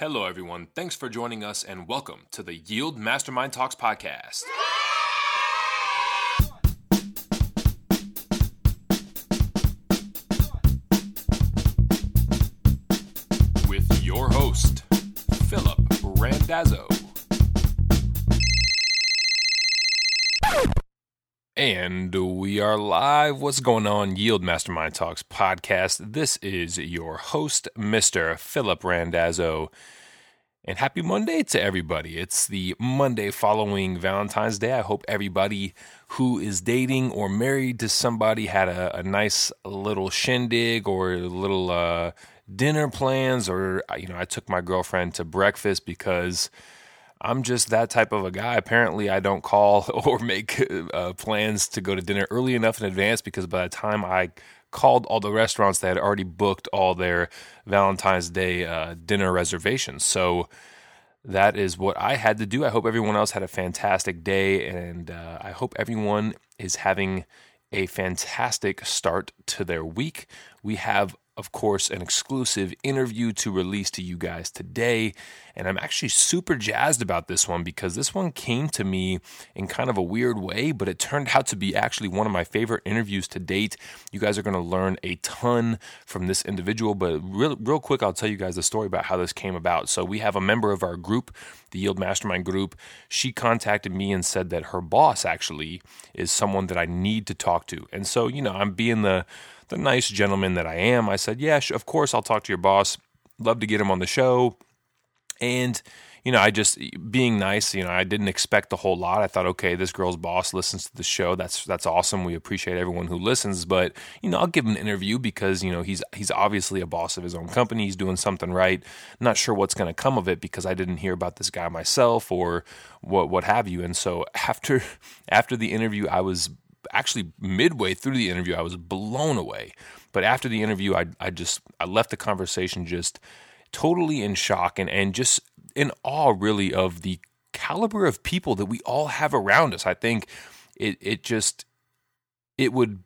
Hello, everyone. Thanks for joining us and welcome to the Yield Mastermind Talks podcast. With your host, Philip Randazzo. And we are live. What's going on, Yield Mastermind Talks podcast? This is your host, Mr. Philip Randazzo. And happy Monday to everybody. It's the Monday following Valentine's Day. I hope everybody who is dating or married to somebody had a, a nice little shindig or little uh, dinner plans. Or, you know, I took my girlfriend to breakfast because I'm just that type of a guy. Apparently, I don't call or make uh, plans to go to dinner early enough in advance because by the time I called all the restaurants they had already booked all their Valentine's Day uh, dinner reservations. So that is what I had to do. I hope everyone else had a fantastic day, and uh, I hope everyone is having a fantastic start to their week. We have of course, an exclusive interview to release to you guys today. And I'm actually super jazzed about this one because this one came to me in kind of a weird way, but it turned out to be actually one of my favorite interviews to date. You guys are going to learn a ton from this individual, but real, real quick, I'll tell you guys the story about how this came about. So, we have a member of our group, the Yield Mastermind group. She contacted me and said that her boss actually is someone that I need to talk to. And so, you know, I'm being the the nice gentleman that I am, I said, Yeah, of course, I'll talk to your boss. Love to get him on the show. And, you know, I just being nice, you know, I didn't expect a whole lot. I thought, okay, this girl's boss listens to the show. That's that's awesome. We appreciate everyone who listens, but you know, I'll give him an interview because, you know, he's he's obviously a boss of his own company. He's doing something right. Not sure what's going to come of it because I didn't hear about this guy myself or what what have you. And so after after the interview, I was actually midway through the interview, I was blown away. But after the interview, I, I just I left the conversation just totally in shock and, and just in awe, really, of the caliber of people that we all have around us. I think it it just it would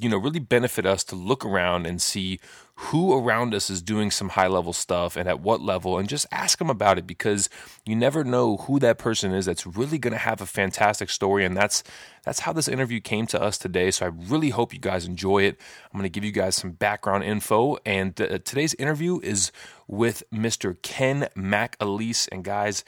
you know really benefit us to look around and see who around us is doing some high level stuff and at what level and just ask them about it because you never know who that person is that's really going to have a fantastic story and that's that's how this interview came to us today. So i really hope you guys enjoy it. I'm going to give you guys some background info and uh, today's interview is with mr ken MacAleese and guys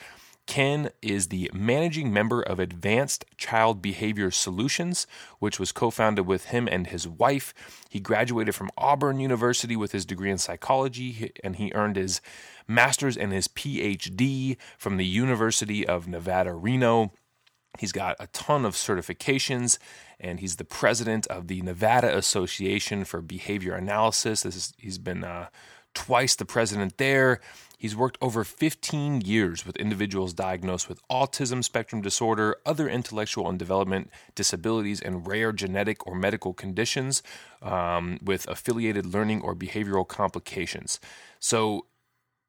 Ken is the managing member of Advanced Child Behavior Solutions, which was co founded with him and his wife. He graduated from Auburn University with his degree in psychology, and he earned his master's and his PhD from the University of Nevada, Reno. He's got a ton of certifications, and he's the president of the Nevada Association for Behavior Analysis. Is, he's been uh, twice the president there. He's worked over 15 years with individuals diagnosed with autism spectrum disorder, other intellectual and development disabilities, and rare genetic or medical conditions um, with affiliated learning or behavioral complications. So,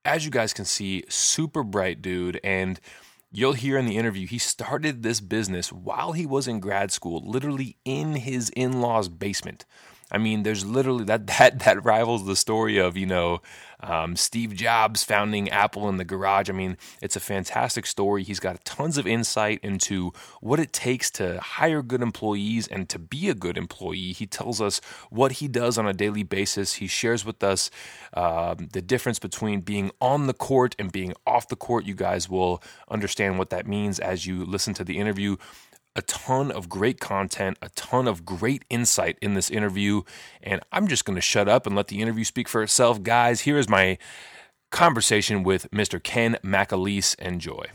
as you guys can see, super bright dude. And You'll hear in the interview, he started this business while he was in grad school, literally in his in law's basement. I mean, there's literally that that that rivals the story of you know um, Steve Jobs founding Apple in the garage. I mean, it's a fantastic story. He's got tons of insight into what it takes to hire good employees and to be a good employee. He tells us what he does on a daily basis. He shares with us uh, the difference between being on the court and being off the court. You guys will understand what that means as you listen to the interview a ton of great content, a ton of great insight in this interview. And I'm just going to shut up and let the interview speak for itself. Guys, here is my conversation with Mr. Ken MacAleese. Enjoy.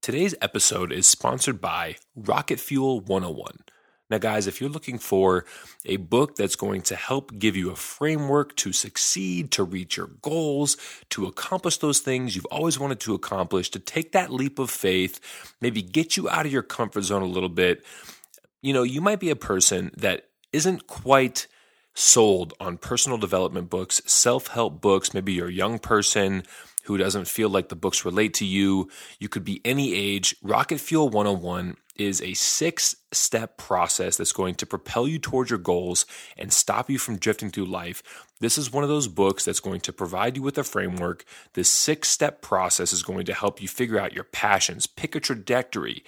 Today's episode is sponsored by Rocket Fuel 101. Now, guys, if you're looking for a book that's going to help give you a framework to succeed, to reach your goals, to accomplish those things you've always wanted to accomplish, to take that leap of faith, maybe get you out of your comfort zone a little bit, you know, you might be a person that isn't quite sold on personal development books, self help books. Maybe you're a young person who doesn't feel like the books relate to you. You could be any age. Rocket Fuel 101 is a six step process that's going to propel you towards your goals and stop you from drifting through life. This is one of those books that's going to provide you with a framework. This six step process is going to help you figure out your passions, pick a trajectory,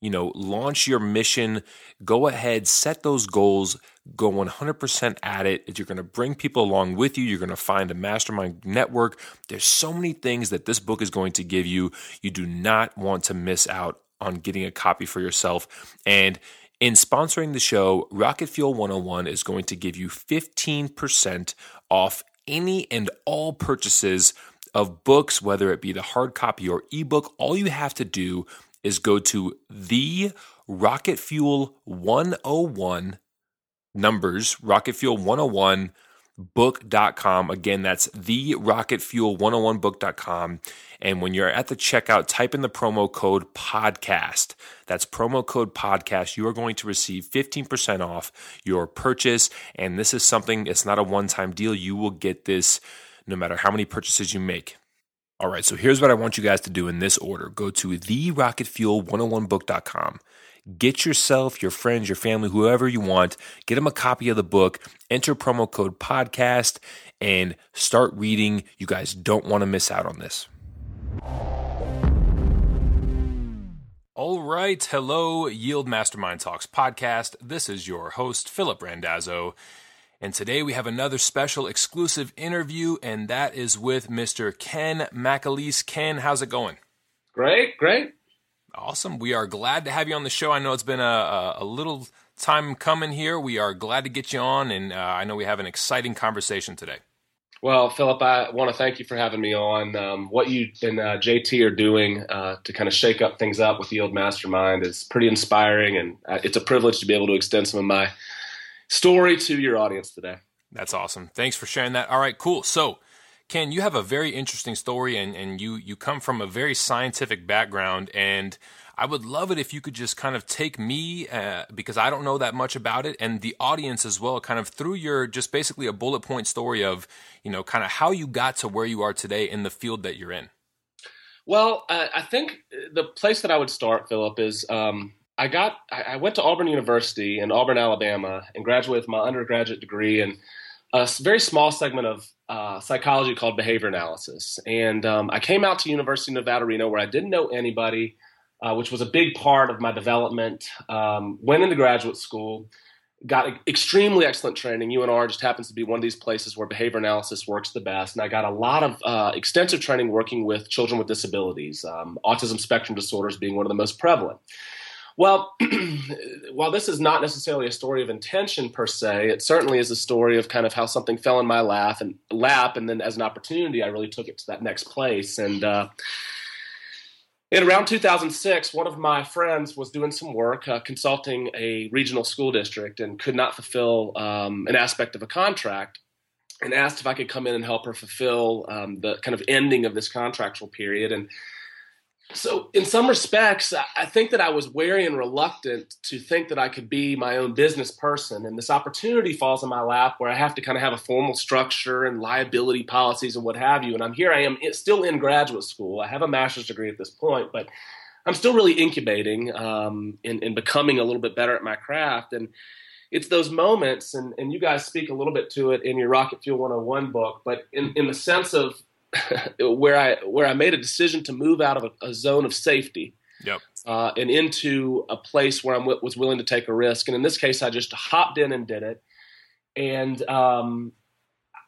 you know, launch your mission, go ahead, set those goals, go 100% at it. You're going to bring people along with you. You're going to find a mastermind network. There's so many things that this book is going to give you. You do not want to miss out on getting a copy for yourself. And in sponsoring the show, Rocket Fuel 101 is going to give you 15% off any and all purchases of books, whether it be the hard copy or ebook. All you have to do is go to the Rocket Fuel 101 numbers, Rocket Fuel 101 book.com. Again, that's the Rocket Fuel 101 book.com. And when you're at the checkout, type in the promo code podcast. That's promo code podcast. You are going to receive 15% off your purchase. And this is something, it's not a one time deal. You will get this no matter how many purchases you make. All right, so here's what I want you guys to do in this order go to the rocketfuel101book.com Get yourself, your friends, your family, whoever you want, get them a copy of the book, enter promo code podcast, and start reading. You guys don't want to miss out on this. All right. Hello, Yield Mastermind Talks podcast. This is your host, Philip Randazzo. And today we have another special exclusive interview, and that is with Mr. Ken MacAleese. Ken, how's it going? Great, great. Awesome. We are glad to have you on the show. I know it's been a, a, little time coming here. We are glad to get you on, and uh, I know we have an exciting conversation today. Well, Philip, I want to thank you for having me on. Um, what you and uh, JT are doing uh, to kind of shake up things up with Yield Mastermind is pretty inspiring, and uh, it's a privilege to be able to extend some of my story to your audience today. That's awesome. Thanks for sharing that. All right, cool. So, Ken, you have a very interesting story, and, and you you come from a very scientific background, and I would love it if you could just kind of take me uh, because I don't know that much about it, and the audience as well, kind of through your just basically a bullet point story of you know kind of how you got to where you are today in the field that you're in. Well, uh, I think the place that I would start, Philip, is um, I got I went to Auburn University in Auburn, Alabama, and graduated with my undergraduate degree in a very small segment of uh, psychology called behavior analysis. And um, I came out to University of Nevada, Reno, where I didn't know anybody, uh, which was a big part of my development. Um, went into graduate school, got extremely excellent training. UNR just happens to be one of these places where behavior analysis works the best. And I got a lot of uh, extensive training working with children with disabilities, um, autism spectrum disorders being one of the most prevalent. Well, while this is not necessarily a story of intention per se, it certainly is a story of kind of how something fell in my lap and lap, and then as an opportunity, I really took it to that next place. And uh, in around 2006, one of my friends was doing some work uh, consulting a regional school district and could not fulfill um, an aspect of a contract and asked if I could come in and help her fulfill um, the kind of ending of this contractual period. And so, in some respects, I think that I was wary and reluctant to think that I could be my own business person. And this opportunity falls in my lap where I have to kind of have a formal structure and liability policies and what have you. And I'm here, I am still in graduate school. I have a master's degree at this point, but I'm still really incubating um, in, in becoming a little bit better at my craft. And it's those moments, and, and you guys speak a little bit to it in your Rocket Fuel 101 book, but in, in the sense of where I where I made a decision to move out of a, a zone of safety, yep. uh, and into a place where I w- was willing to take a risk. And in this case, I just hopped in and did it, and um,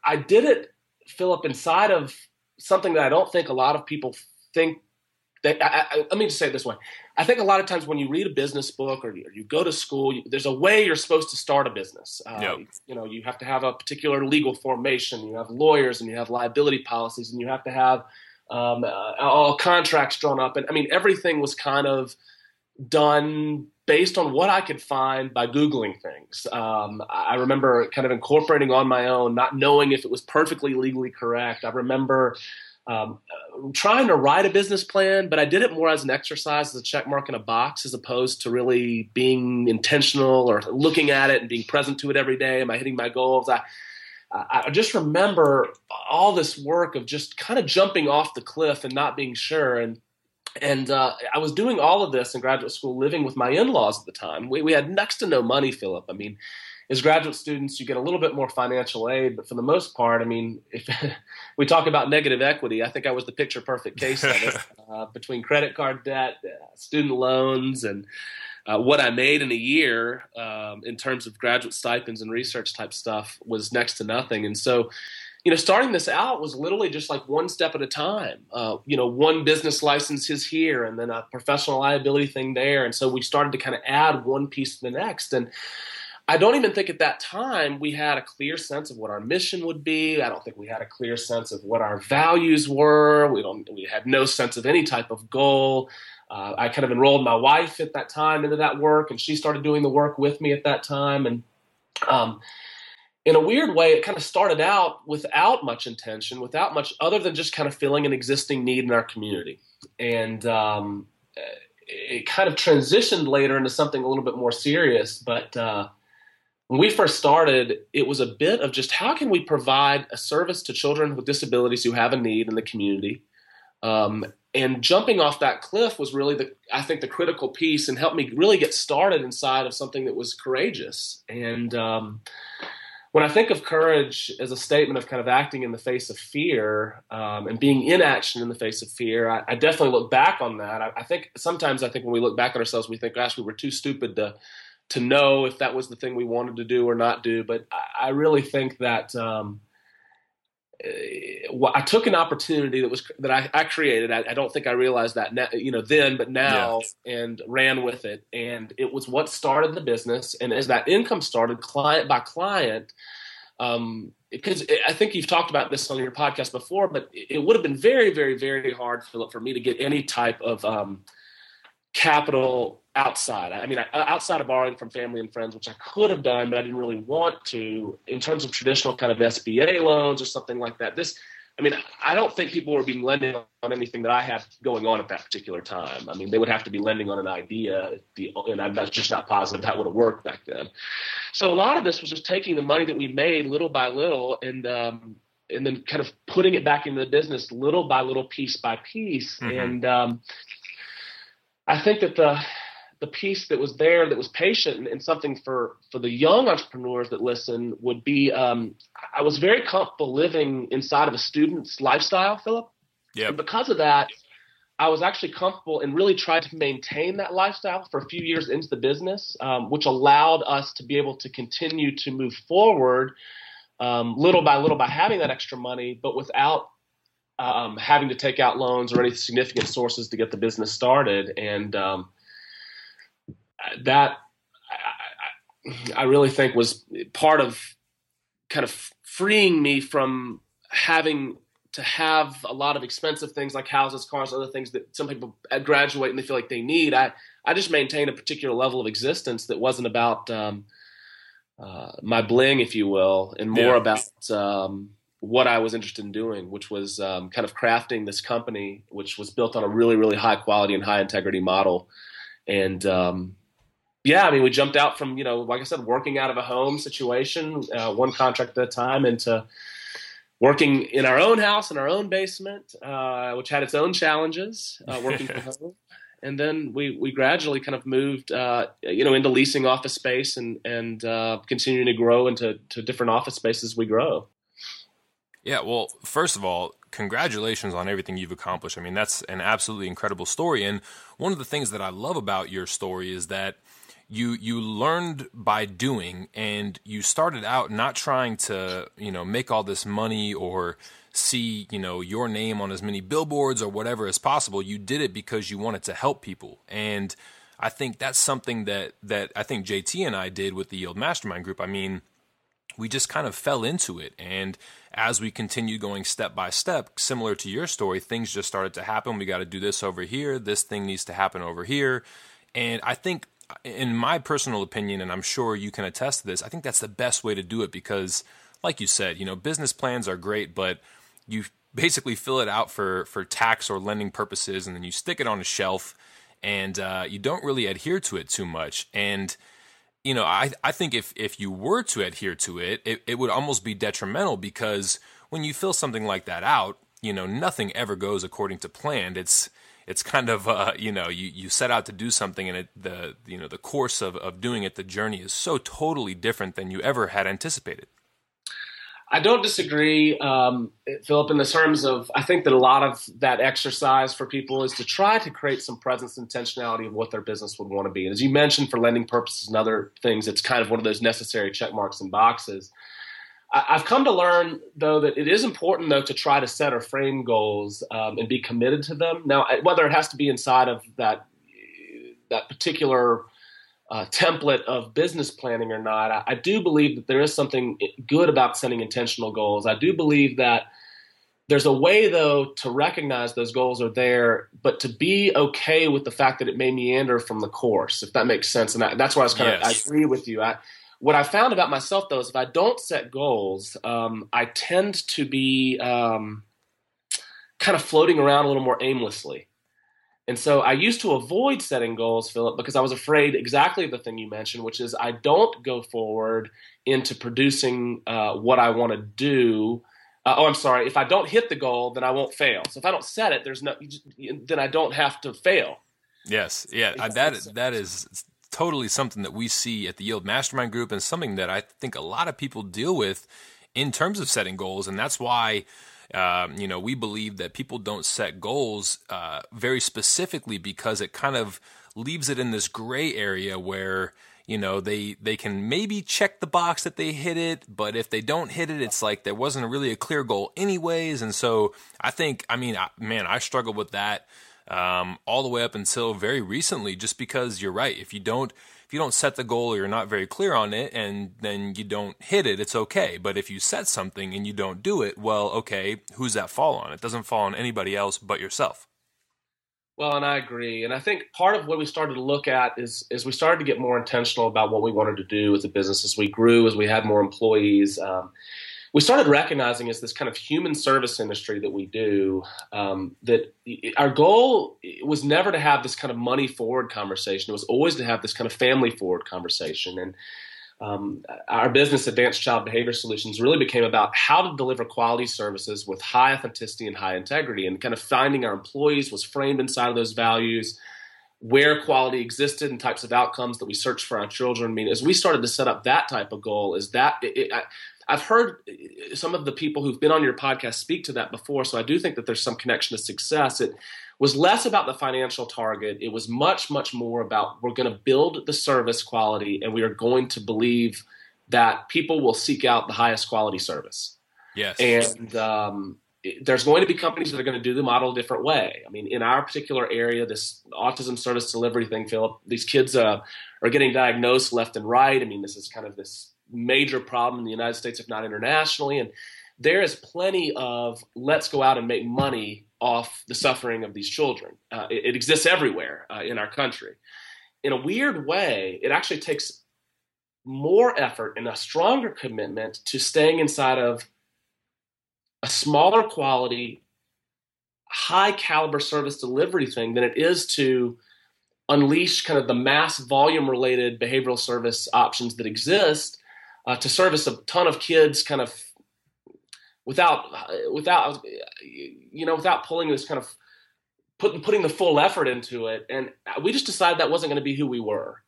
I did it, Philip, inside of something that I don't think a lot of people think that. I, I, let me just say it this way: I think a lot of times when you read a business book or you, or you go to school, you, there's a way you're supposed to start a business. Uh, yep. You know, you have to have a particular legal formation. You have lawyers and you have liability policies, and you have to have um, uh, all contracts drawn up. And I mean, everything was kind of done based on what I could find by Googling things. Um, I remember kind of incorporating on my own, not knowing if it was perfectly legally correct. I remember um, trying to write a business plan, but I did it more as an exercise, as a check mark in a box, as opposed to really being intentional or looking at it and being present to it every day. Am I hitting my goals? I, I just remember all this work of just kind of jumping off the cliff and not being sure. And and uh, I was doing all of this in graduate school, living with my in-laws at the time. We, we had next to no money, Philip. I mean, as graduate students, you get a little bit more financial aid, but for the most part, I mean, if we talk about negative equity, I think I was the picture perfect case of it uh, between credit card debt, uh, student loans, and uh, what I made in a year um, in terms of graduate stipends and research type stuff was next to nothing. And so, you know, starting this out was literally just like one step at a time. Uh, you know, one business license is here, and then a professional liability thing there, and so we started to kind of add one piece to the next, and I don't even think at that time we had a clear sense of what our mission would be. I don't think we had a clear sense of what our values were. We don't. We had no sense of any type of goal. Uh, I kind of enrolled my wife at that time into that work, and she started doing the work with me at that time. And um, in a weird way, it kind of started out without much intention, without much other than just kind of filling an existing need in our community. And um, it kind of transitioned later into something a little bit more serious, but. Uh, when we first started, it was a bit of just how can we provide a service to children with disabilities who have a need in the community. Um, and jumping off that cliff was really the I think the critical piece and helped me really get started inside of something that was courageous. And um, when I think of courage as a statement of kind of acting in the face of fear um, and being in action in the face of fear, I, I definitely look back on that. I, I, think sometimes I think when we look back at ourselves, we think, "Gosh, we were too stupid to." To know if that was the thing we wanted to do or not do. But I, I really think that um, eh, I took an opportunity that was that I, I created. I, I, don't think I realized that now, you know then, but now, yeah. and ran with it. And it was what started the business. And as that income started, client by client. Um, because I think you've talked about this on your podcast before, but it would have been very, very, very hard, Philip, for me to get any type of um, capital outside. I mean, outside of borrowing from family and friends, which I could have done, but I didn't really want to. In terms of traditional kind of SBA loans or something like that, this. I mean, I don't think people were being lending on anything that I had going on at that particular time. I mean, they would have to be lending on an idea, and I'm just not positive that would have worked back then. So a lot of this was just taking the money that we made little by little, and um, and then kind of putting it back into the business little by little, piece by piece, mm-hmm. and um, I think that the the piece that was there that was patient and, and something for for the young entrepreneurs that listen would be um, I was very comfortable living inside of a student's lifestyle, Philip. Yeah. And because of that, I was actually comfortable and really tried to maintain that lifestyle for a few years into the business, um, which allowed us to be able to continue to move forward um, little by little by having that extra money, but without um, having to take out loans or any significant sources to get the business started. And um, that I, I, really think was part of kind of freeing me from having to have a lot of expensive things like houses, cars, other things that some people graduate and they feel like they need. I, I just maintained a particular level of existence that wasn't about um, uh, my bling, if you will, and more yeah. about um, what I was interested in doing, which was um, kind of crafting this company, which was built on a really, really high quality and high integrity model. And um, yeah, I mean, we jumped out from you know, like I said, working out of a home situation, uh, one contract at a time, into working in our own house in our own basement, uh, which had its own challenges, uh, working from home. And then we, we gradually kind of moved, uh, you know, into leasing office space and and uh, continuing to grow into to different office spaces we grow. Yeah, well, first of all, congratulations on everything you've accomplished. I mean, that's an absolutely incredible story. And one of the things that I love about your story is that you you learned by doing and you started out not trying to, you know, make all this money or see, you know, your name on as many billboards or whatever as possible. You did it because you wanted to help people. And I think that's something that that I think JT and I did with the Yield Mastermind group. I mean, we just kind of fell into it. And as we continued going step by step, similar to your story, things just started to happen. We got to do this over here. This thing needs to happen over here. And I think, in my personal opinion, and I'm sure you can attest to this, I think that's the best way to do it because, like you said, you know, business plans are great, but you basically fill it out for, for tax or lending purposes and then you stick it on a shelf and uh, you don't really adhere to it too much. And you know, I, I think if, if you were to adhere to it, it, it would almost be detrimental because when you fill something like that out, you know, nothing ever goes according to plan. It's it's kind of uh, you know you, you set out to do something and it, the you know the course of, of doing it the journey is so totally different than you ever had anticipated I don't disagree, um, Philip, in the terms of I think that a lot of that exercise for people is to try to create some presence and intentionality of what their business would want to be. And as you mentioned, for lending purposes and other things, it's kind of one of those necessary check marks and boxes. I've come to learn, though, that it is important, though, to try to set or frame goals um, and be committed to them. Now, whether it has to be inside of that that particular uh, template of business planning or not, I, I, do believe that there is something good about setting intentional goals. I do believe that there's a way, though, to recognize those goals are there, but to be okay with the fact that it may meander from the course, if that makes sense. And I, that's why I was kind of. I agree with you. I, what I found about myself, though, is if I don't set goals, um, I tend to be um, kind of floating around a little more aimlessly. And so I used to avoid setting goals, Philip, because I was afraid exactly the thing you mentioned, which is I don't go forward into producing uh, what I want to do. Uh, oh, I'm sorry. If I don't hit the goal, then I won't fail. So if I don't set it, there's no, then I don't have to fail. Yes, yeah, uh, that that is totally something that we see at the Yield Mastermind Group, and something that I think a lot of people deal with in terms of setting goals, and that's why um, you know, we believe that people don't set goals uh, very specifically because it kind of leaves it in this gray area where you know they they can maybe check the box that they hit it but if they don't hit it it's like there wasn't really a clear goal anyways. And so i think i mean I, man i struggled with that um, all the way up until very recently just because you're right if you don't if you don't set the goal or you're not very clear on it and then you don't hit it, it's okay. But if you set something and you don't do it, well, okay, who's that fall on? It doesn't fall on anybody else but yourself. Well, and I agree. And I think part of what we started to look at is is we started to get more intentional about what we wanted to do as a business as we grew, as we had more employees. Um, we started recognizing as this kind of human service industry that we do um, that our goal was never to have this kind of money forward conversation. It was always to have this kind of family forward conversation. And um, our business, Advanced Child Behavior Solutions, really became about how to deliver quality services with high authenticity and high integrity. And kind of finding our employees was framed inside of those values where quality existed and types of outcomes that we search for our children. I mean, as we started to set up that type of goal, is that it, it, I've heard uh, some of the people who've been on your podcast speak to that before, so I do think that there's some connection to success. It was less about the financial target. It was much, much more about we're going to build the service quality and we are going to believe that people will seek out the highest quality service. Yes. And um, there's going to be companies that are going to do the model a different way. I mean, in our particular area, this autism service delivery thing, Philip, these kids uh, are getting diagnosed left and right. I mean, this is kind of this major problem in the United States, if not internationally. And there is plenty of let's go out and make money off the suffering of these children. Uh, it, it, exists everywhere uh, in our country. In a weird way, it actually takes more effort and a stronger commitment to staying inside of a smaller quality, high caliber service delivery thing than it is to unleash kind of the mass volume related behavioral service options that exist uh, to service a ton of kids kind of without without you know without pulling this kind of putting putting the full effort into it. And we just decided that wasn't going to be who we were.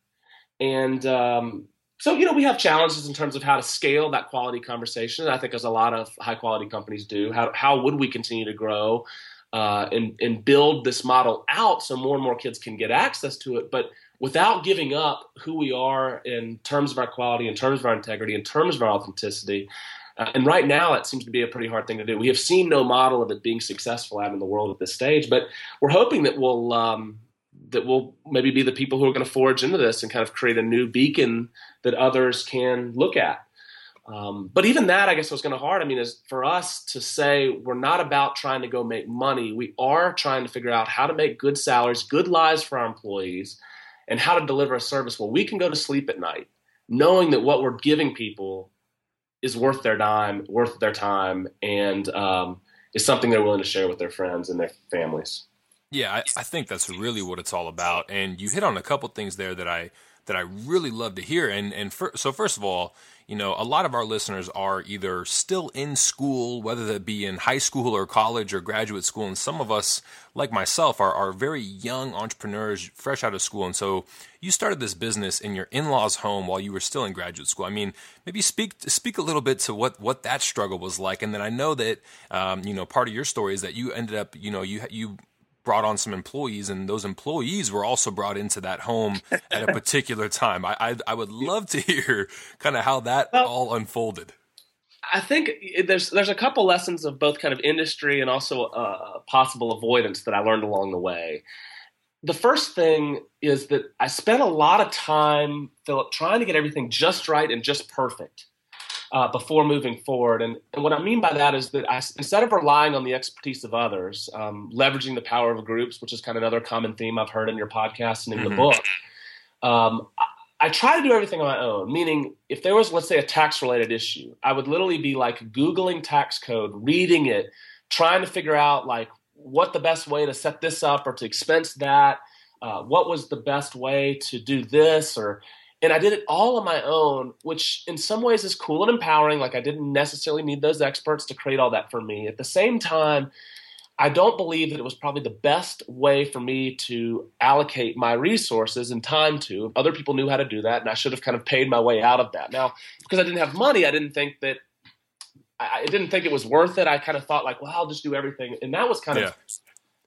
And um, so you know we have challenges in terms of how to scale that quality conversation. I think as a lot of high quality companies do how, how would we continue to grow uh, and, and build this model out so more and more kids can get access to it? But without giving up who we are in terms of our quality, in terms of our integrity, in terms of our authenticity. Uh, and right now, it seems to be a pretty hard thing to do. We have seen no model of it being successful out in the world at this stage, but we're hoping that we'll um, that we'll maybe be the people who are going to forge into this and kind of create a new beacon that others can look at. Um, but even that, I guess, was kind of hard. I mean, is for us to say we're not about trying to go make money. We are trying to figure out how to make good salaries, good lives for our employees, and how to deliver a service well we can go to sleep at night knowing that what we're giving people is worth their dime, worth their time, and um, is something they're willing to share with their friends and their families. Yeah, I, I, think that's really what it's all about. And you hit on a couple things there that I that I really love to hear. And and for, so first of all, you know, a lot of our listeners are either still in school, whether that be in high school or college or graduate school, and some of us, like myself, are are very young entrepreneurs, fresh out of school. And so, you started this business in your in-laws' home while you were still in graduate school. I mean, maybe speak speak a little bit to what what that struggle was like, and then I know that um, you know part of your story is that you ended up, you know, you you brought on some employees, and those employees were also brought into that home at a particular time. I, I, I would love to hear kind of how that well, all unfolded. I think there's there's a couple lessons of both kind of industry and also uh, possible avoidance that I learned along the way. The first thing is that I spent a lot of time, Philip, trying to get everything just right and just perfect uh, before moving forward. And, and, what I mean by that is that I, instead of relying on the expertise of others, um, leveraging the power of groups, which is kind of another common theme I've heard in your podcast and in mm-hmm. the book, um, I, I try to do everything on my own. Meaning, if there was, let's say, a tax related issue, I would literally be like Googling tax code, reading it, trying to figure out like what the best way to set this up or to expense that. Uh, what was the best way to do this or and I did it all on my own, which in some ways is cool and empowering. Like I didn't necessarily need those experts to create all that for me. At the same time, I don't believe that it was probably the best way for me to allocate my resources and time to. Other people knew how to do that, and I should have kind of paid my way out of that. Now, because I didn't have money, I didn't think that I didn't think it was worth it. I kind of thought like, well, I'll just do everything, and that was kind yeah. of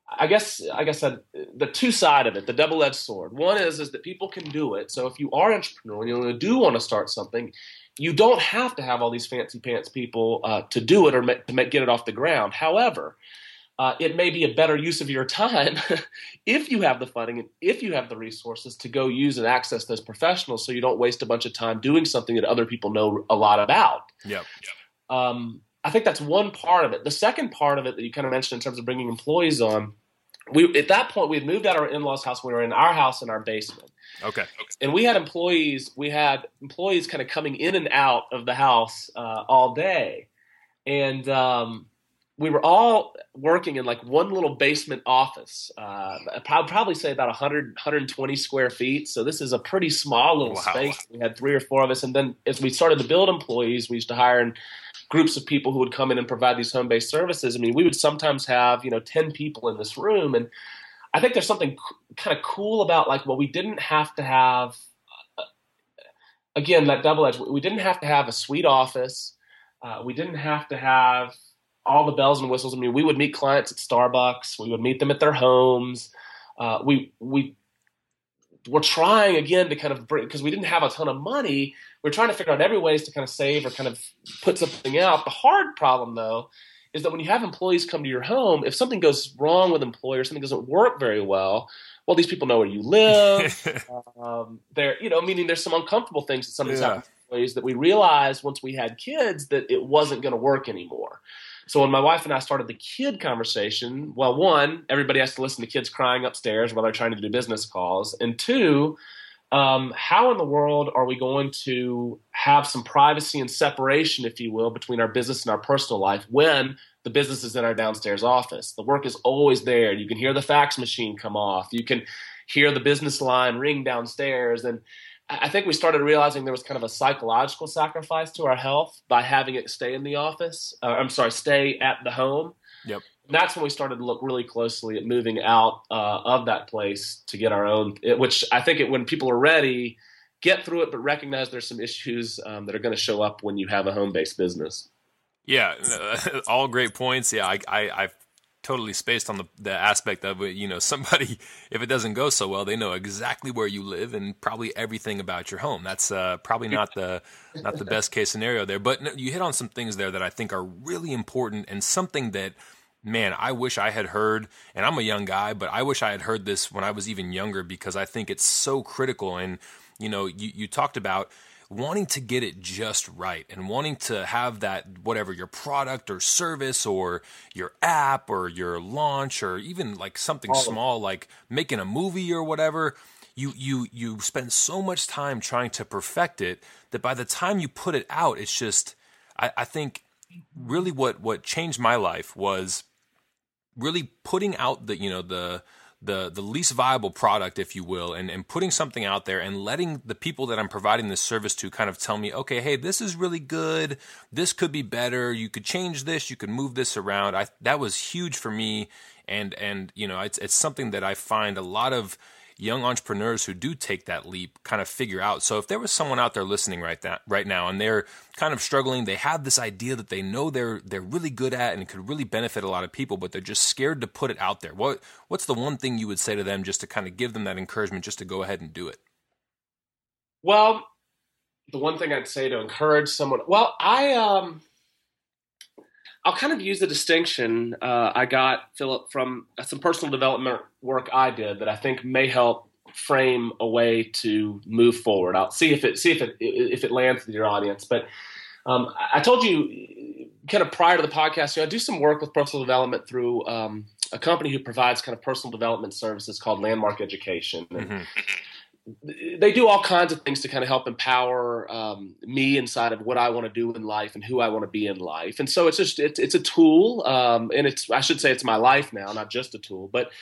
I guess, like I said, the two side of it, the double edged sword. One is is that people can do it. So if you are an entrepreneur and you do want to start something, you don't have to have all these fancy pants people uh, to do it or to make, get it off the ground. However, uh, it may be a better use of your time if you have the funding and if you have the resources to go use and access those professionals, so you don't waste a bunch of time doing something that other people know a lot about. Yep. Um, I think that's one part of it. The second part of it that you kind of mentioned in terms of bringing employees on, we at that point we had moved out of our in-laws house. We were in our house in our basement. Okay. And we had employees. We had employees kind of coming in and out of the house uh, all day, and um, we were all working in like one little basement office. Uh, I'd probably say about 100, 120 square feet. So this is a pretty small little wow. space. We had three or four of us, and then as we started to build employees, we used to hire and groups of people who would come in and provide these home based services. I mean, we would sometimes have you know ten people in this room, and I think there's something kind of cool about like well, we didn't have to have uh, again that double edge. We didn't have to have a suite office. Uh, we didn't have to have all the bells and whistles. I mean, we would meet clients at Starbucks. We would meet them at their homes. Uh, we we were trying again to kind of bring because we didn't have a ton of money we're trying to figure out every ways to kind of save or kind of put something out. The hard problem though is that when you have employees come to your home, if something goes wrong with employer, something doesn't work very well, well, these people know where you live. um, they're, you know, meaning there's some uncomfortable things that sometimes yeah. happen that we realized once we had kids that it wasn't going to work anymore. So when my wife and I started the kid conversation, well, one, everybody has to listen to kids crying upstairs while they're trying to do business calls, and two, um, how in the world are we going to have some privacy and separation, if you will, between our business and our personal life when the business is in our downstairs office? The work is always there. You can hear the fax machine come off. You can hear the business line ring downstairs. And I think we started realizing there was kind of a psychological sacrifice to our health by having it stay in the office. Uh, I'm sorry, stay at the home. Yep that's when we started to look really closely at moving out uh, of that place to get our own. It, which I think it, when people are ready, get through it, but recognize there's some issues um, that are going to show up when you have a home based business. Yeah, all great points. Yeah, I, I, I've totally spaced on the, the aspect of it. You know, somebody, if it doesn't go so well, they know exactly where you live and probably everything about your home. That's uh, probably not the not the best case scenario there. But you hit on some things there that I think are really important and something that man, I wish I had heard, and I'm a young guy, but I wish I had heard this when I was even younger because I think it's so critical. And, you know, you, you talked about wanting to get it just right and wanting to have that, whatever your product or service or your app or your launch or even like something small like making a movie or whatever. You, you you spend so much time trying to perfect it that by the time you put it out, it's just I, I think really what what changed my life was really putting out the you know the the the least viable product, if you will, and, and putting something out there and letting the people that I'm providing this service to kind of tell me, okay, hey, this is really good. This could be better. You could change this. You could move this around. I that was huge for me, and and you know, it's it's something that I find a lot of young entrepreneurs who do take that leap kind of figure out. So if there was someone out there listening right that right now and they're kind of struggling, they have this idea that they know they're they're really good at and could really benefit a lot of people, but they're just scared to put it out there. What what's the one thing you would say to them just to kind of give them that encouragement just to go ahead and do it? Well, the one thing I'd say to encourage someone, well, I um I'll kind of use the distinction uh, I got, Philip, from some personal development work I did that I think may help frame a way to move forward. I'll see if it see if it if it lands with your audience. But um, I told you kind of prior to the podcast, you know, I do some work with personal development through um, a company who provides kind of personal development services called Landmark Education. Mm-hmm they do all kinds of things to kind of help empower um, me inside of what I want to do in life and who I want to be in life. And so it's just it's, it's a tool, um, and it's I should say it's my life now, not just a tool. But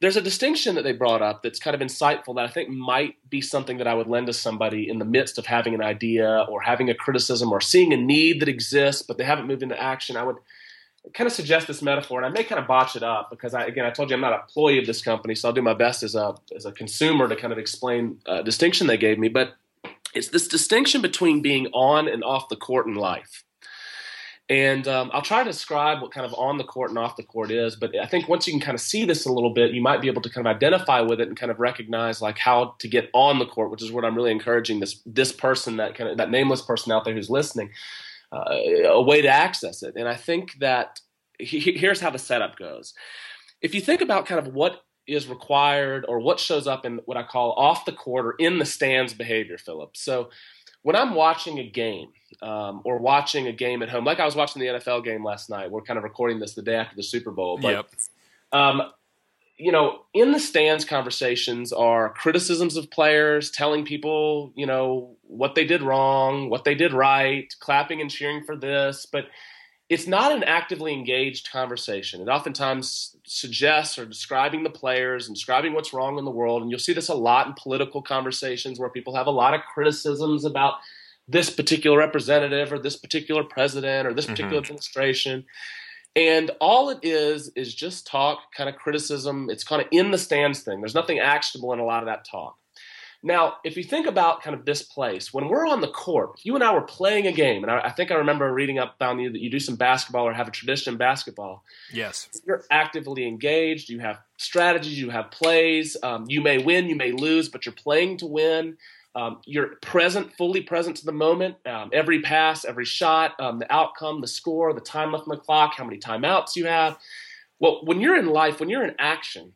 there's a distinction that they brought up that's kind of insightful that I think might be something that I would lend to somebody in the midst of having an idea or having a criticism or seeing a need that exists, but they haven't moved into action. I would kind of suggest this metaphor, and I may kind of botch it up because I, again, I told you I'm not a employee of this company, so I'll do my best as a as a consumer to kind of explain a distinction they gave me. But it's this distinction between being on and off the court in life. And um, I'll try to describe what kind of on the court and off the court is. But I think once you can kind of see this a little bit, you might be able to kind of identify with it and kind of recognize like how to get on the court, which is what I'm really encouraging this this person that kind of that nameless person out there who's listening uh, a way to access it. And I think that he, here's how the setup goes. If you think about kind of what is required or what shows up in what I call off the court or in the stands behavior, Philip. So when I'm watching a game um, or watching a game at home, like I was watching the NFL game last night, we're kind of recording this the day after the Super Bowl. But, yep. Um, you know, in the stands conversations are criticisms of players, telling people, you know, what they did wrong, what they did right, clapping and cheering for this, but it's not an actively engaged conversation. It oftentimes suggests or describing the players and describing what's wrong in the world. And you'll see this a lot in political conversations where people have a lot of criticisms about this particular representative or this particular president or this mm-hmm. particular mm-hmm. administration. And all it is is just talk, kind of criticism. It's kind of in the stands thing. There's nothing actionable in a lot of that talk. Now, if you think about kind of this place, when we're on the court, you and I were playing a game, and I, I think I remember reading up on you that you do some basketball or have a tradition in basketball. Yes. You're actively engaged. You have strategies. You have plays. Um, you may win, you may lose, but you're playing to win. Um, you're present, fully present to the moment. Um, every pass, every shot, um, the outcome, the score, the time left on the clock, how many timeouts you have. Well, when you're in life, when you're in action,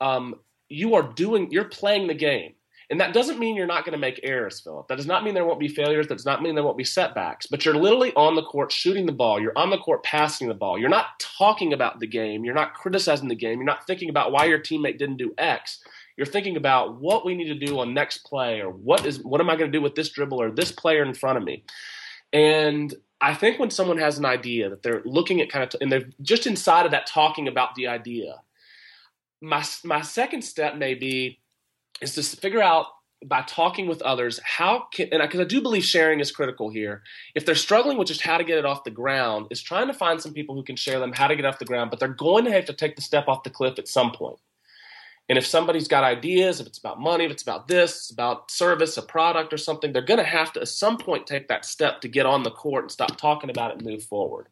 um, you are doing, you're playing the game. And that doesn't mean you're not going to make errors, Philip. That does not mean there won't be failures. That does not mean there won't be setbacks. But you're literally on the court shooting the ball. You're on the court passing the ball. You're not talking about the game. You're not criticizing the game. You're not thinking about why your teammate didn't do X. You're thinking about what we need to do on next play or what is what am I going to do with this dribble or this player in front of me. And I think when someone has an idea that they're looking at kind of, t- and they're just inside of that talking about the idea, my, my second step may be is to figure out by talking with others how can and because I, I, do believe sharing is critical here if they're struggling with just how to get it off the ground is trying to find some people who can share them how to get off the ground but they're going to have to take the step off the cliff at some point and if somebody's got ideas if it's about money if it's about this it's about service a product or something they're going to have to at some point take that step to get on the court and stop talking about it and move forward.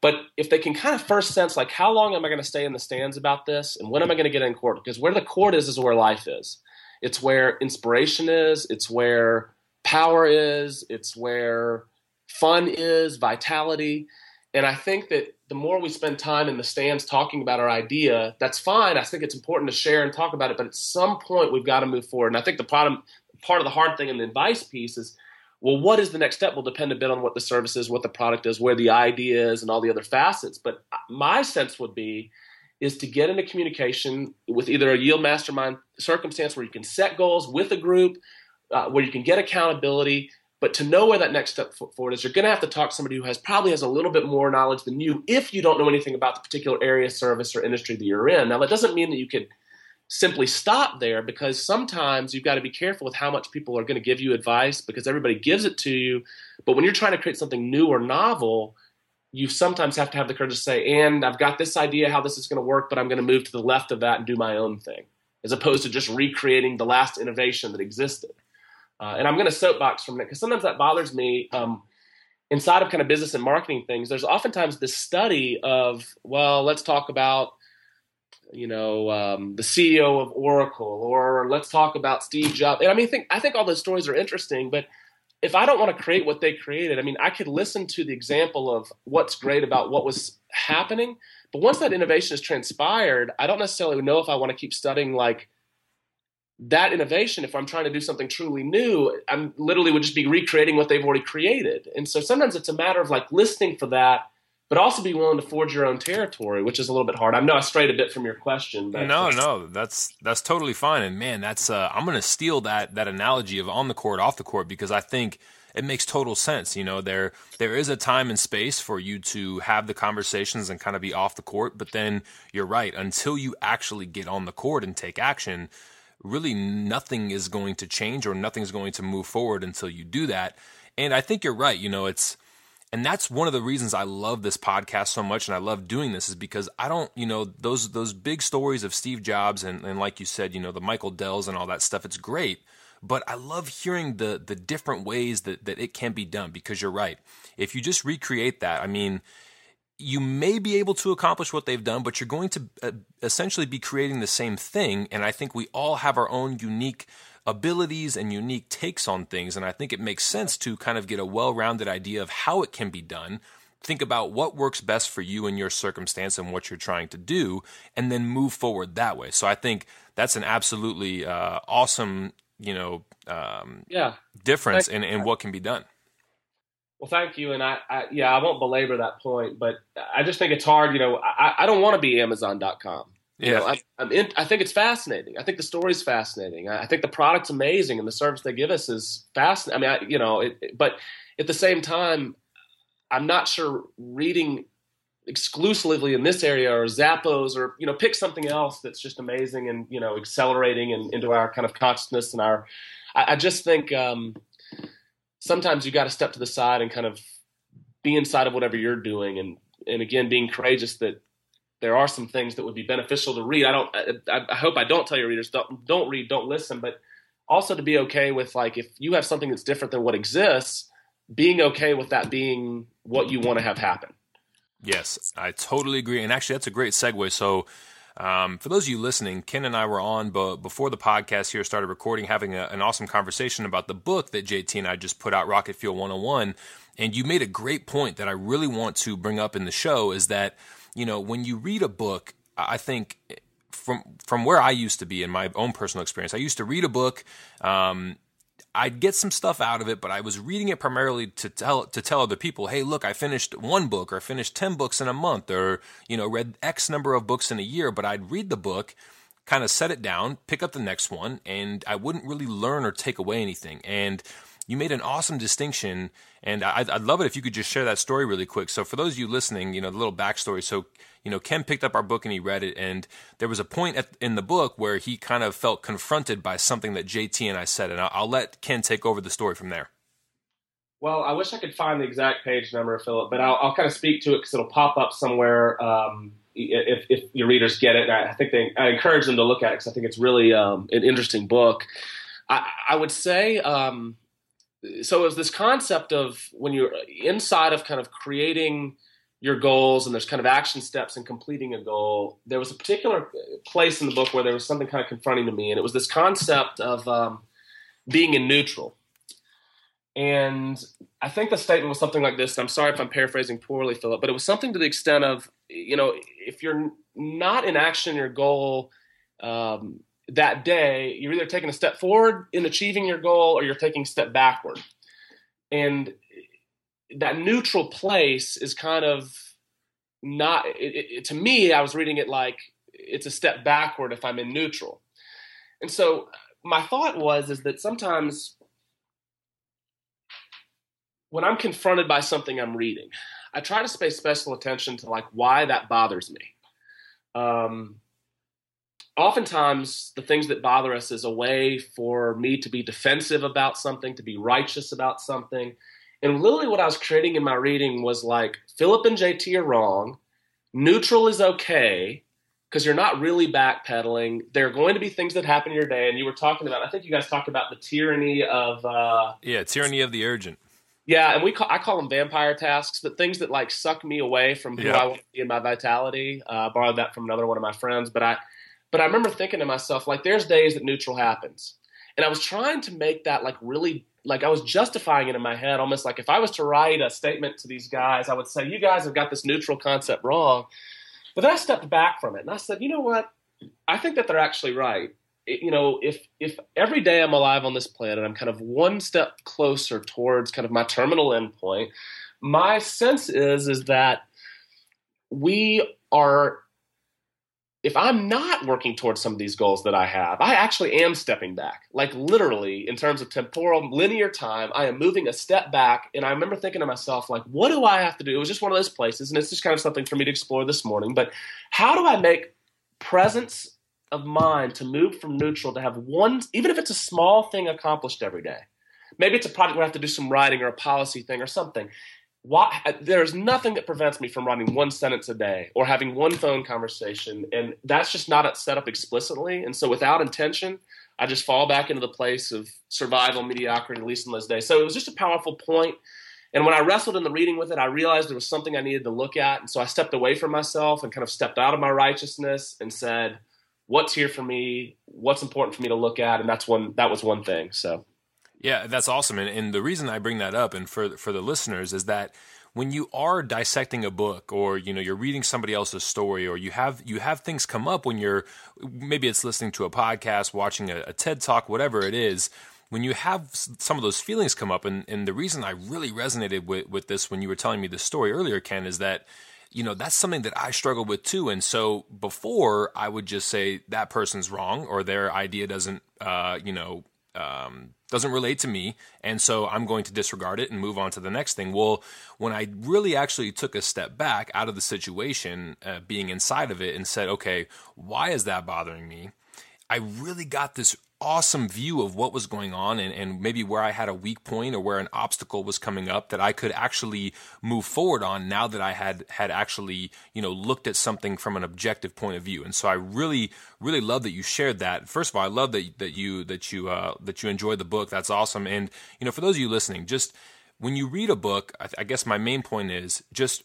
But if they can kind of first sense like how long am i going to stay in the stands about this and when am i going to get in court? Because where the court is is where life is. It's where inspiration is, it's where power is, it's where fun is, vitality. And I think that the more we spend time in the stands talking about our idea, that's fine. I think it's important to share and talk about it, but at some point we've got to move forward. And I think the problem, part of the hard thing in the advice piece is, well, what is the next step? Will depend a bit on what the service is, what the product is, where the idea is, and all the other facets. But my sense would be is to get into communication with either a yield mastermind circumstance where you can set goals with a group, uh, where you can get accountability, but to know where that next step forward is, you're going to have to talk to somebody who has probably has a little bit more knowledge than you if you don't know anything about the particular area, service, or industry that you're in. Now, that doesn't mean that you could simply stop there because sometimes you've got to be careful with how much people are going to give you advice because everybody gives it to you. But when you're trying to create something new or novel, you sometimes have to have the courage to say, and I've got this idea how this is going to work, but I'm going to move to the left of that and do my own thing, as opposed to just recreating the last innovation that existed. Uh, and I'm going to soapbox from it because sometimes that bothers me. Um, inside of kind of business and marketing things, there's oftentimes this study of, well, let's talk about you know, um, the CEO of Oracle, or let's talk about Steve Jobs. And I mean, think I think all those stories are interesting, but if I don't want to create what they created, I mean, I could listen to the example of what's great about what was happening, but once that innovation has transpired, I don't necessarily know if I want to keep studying like that innovation. If I'm trying to do something truly new, I'm literally would just be recreating what they've already created. And so sometimes it's a matter of like listening for that but also be willing to forge your own territory, which is a little bit hard. I know I strayed a bit from your question. But no, no, that's that's totally fine. And man, that's uh, I'm going to steal that that analogy of on the court, off the court, because I think it makes total sense. You know, there there is a time and space for you to have the conversations and kind of be off the court, but then you're right. Until you actually get on the court and take action, really nothing is going to change or nothing's going to move forward until you do that. And I think you're right. You know, it's and that's one of the reasons I love this podcast so much and I love doing this is because I don't, you know, those those big stories of Steve Jobs and, and like you said, you know, the Michael Dells and all that stuff, it's great. But I love hearing the the different ways that, that it can be done because you're right. If you just recreate that, I mean, you may be able to accomplish what they've done, but you're going to uh, essentially be creating the same thing. And I think we all have our own unique abilities and unique takes on things. And I think it makes sense to kind of get a well rounded idea of how it can be done. Think about what works best for you and your circumstance and what you're trying to do, and then move forward that way. So I think that's an absolutely uh, awesome, you know, um, yeah, difference in, in what can be done. Well, thank you, and I, I, yeah, I won't belabor that point, but I just think it's hard. You know, I, I don't want to be Amazon.com. Yeah, you know, I, I'm in, I think it's fascinating. I think the story's fascinating. I, I think the product's amazing, and the service they give us is fascinating. I mean, I, you know, it, it, but at the same time, I'm not sure reading exclusively in this area or Zappos or you know pick something else that's just amazing and you know accelerating and into our kind of consciousness and our. I, I just think um, sometimes you got to step to the side and kind of be inside of whatever you're doing and and again being courageous that there are some things that would be beneficial to read. I don't. I, I, hope I don't tell your readers don't don't read, don't listen, but also to be okay with like if you have something that's different than what exists, being okay with that being what you want to have happen. Yes, I totally agree, and actually that's a great segue. So. Um, for those of you listening, Ken and I were on but before the podcast here started recording, having a, an awesome conversation about the book that JT and I just put out, Rocket Fuel 101. And you made a great point that I really want to bring up in the show is that you know, when you read a book, I think from from where I used to be in my own personal experience, I used to read a book. Um, I'd get some stuff out of it, but I was reading it primarily to tell to tell other people, "Hey, look, I finished one book, or finished ten books in a month, or you know, read X number of books in a year." But I'd read the book, kind of set it down, pick up the next one, and I wouldn't really learn or take away anything. And you made an awesome distinction, and I'd, I'd, love it if you could just share that story really quick. So for those of you listening, you know, the little backstory. So you know, Ken picked up our book and he read it, and there was a point at, in the book where he kind of felt confronted by something that JT and I said, and I'll, I'll let Ken take over the story from there. Well, I wish I could find the exact page number, Philip, but I'll, I'll kind of speak to it because it'll pop up somewhere um, if, if, your readers get it. I think they, I encourage them to look at it because I think it's really um, an interesting book. I, I would say um, so it was this concept of when you're inside of kind of creating your goals and there's kind of action steps in completing a goal there was a particular place in the book where there was something kind of confronting to me and it was this concept of um, being in neutral. And i think the statement was something like this i'm sorry if i'm paraphrasing poorly philip but it was something to the extent of you know if you're not in action your goal um, that day, you're either taking a step forward in achieving your goal or you're taking a step backward. And that neutral place is kind of not, it, it, to me, I was reading it like it's a step backward if I'm in neutral. And so my thought was is that sometimes when I'm confronted by something I'm reading, I try to pay special attention to like why that bothers me. Um, oftentimes the things that bother us is a way for me to be defensive about something, to be righteous about something. And literally, what I was creating in my reading was like Philip and JT are wrong, neutral is okay because you're not really backpedaling. There are going to be things that happen in your day, and you were talking about. I think you guys talked about the tyranny of uh, yeah, tyranny of the urgent. Yeah, and we call, I call them vampire tasks, the things that like suck me away from who I want to be in my vitality. Uh, I borrowed that from another one of my friends, but I but I remember thinking to myself like, there's days that neutral happens, and I was trying to make that like really like I was justifying it in my head, almost like if I was to write a statement to these guys, I would say, you guys have got this neutral concept wrong. But then I stepped back from it and I said, you know what? I think that they're actually right. It, you know, if if every day I'm alive on this planet, I'm kind of one step closer towards kind of my terminal endpoint. My sense is is that we are if I'm not working towards some of these goals that I have, I actually am stepping back. Like literally, in terms of temporal linear time, I am moving a step back. And I remember thinking to myself, like, what do I have to do? It was just one of those places, and it's just kind of something for me to explore this morning. But how do I make presence of mind to move from neutral to have one, even if it's a small thing accomplished every day? Maybe it's a project where I have to do some writing or a policy thing or something why, there's nothing that prevents me from writing one sentence a day or having one phone conversation and that's just not set up explicitly and so without intention i just fall back into the place of survival mediocrity at least in those days. So it was just a powerful point and when i wrestled in the reading with it i realized there was something i needed to look at and so i stepped away from myself and kind of stepped out of my righteousness and said what's here for me? What's important for me to look at? And that's one that was one thing so yeah, that's awesome. And, and the reason I bring that up and for for the listeners is that when you are dissecting a book or you know you're reading somebody else's story or you have you have things come up when you're maybe it's listening to a podcast, watching a, a TED talk, whatever it is, when you have some of those feelings come up and, and the reason I really resonated with, with this when you were telling me this story earlier, Ken, is that you know that's something that I struggle with too. And so before I would just say that person's wrong or their idea doesn't, uh, you know, um, doesn't relate to me, and so I'm going to disregard it and move on to the next thing. Well, when I really actually took a step back out of the situation, uh, being inside of it, and said, okay, why is that bothering me? I really got this awesome view of what was going on and, and maybe where I had a weak point or where an obstacle was coming up that I could actually move forward on now that I had had actually, you know, looked at something from an objective point of view. And so I really, really love that you shared that. First of all, I love that that you that you uh, that you enjoyed the book. That's awesome. And you know, for those of you listening, just when you read a book, I, I guess my main point is just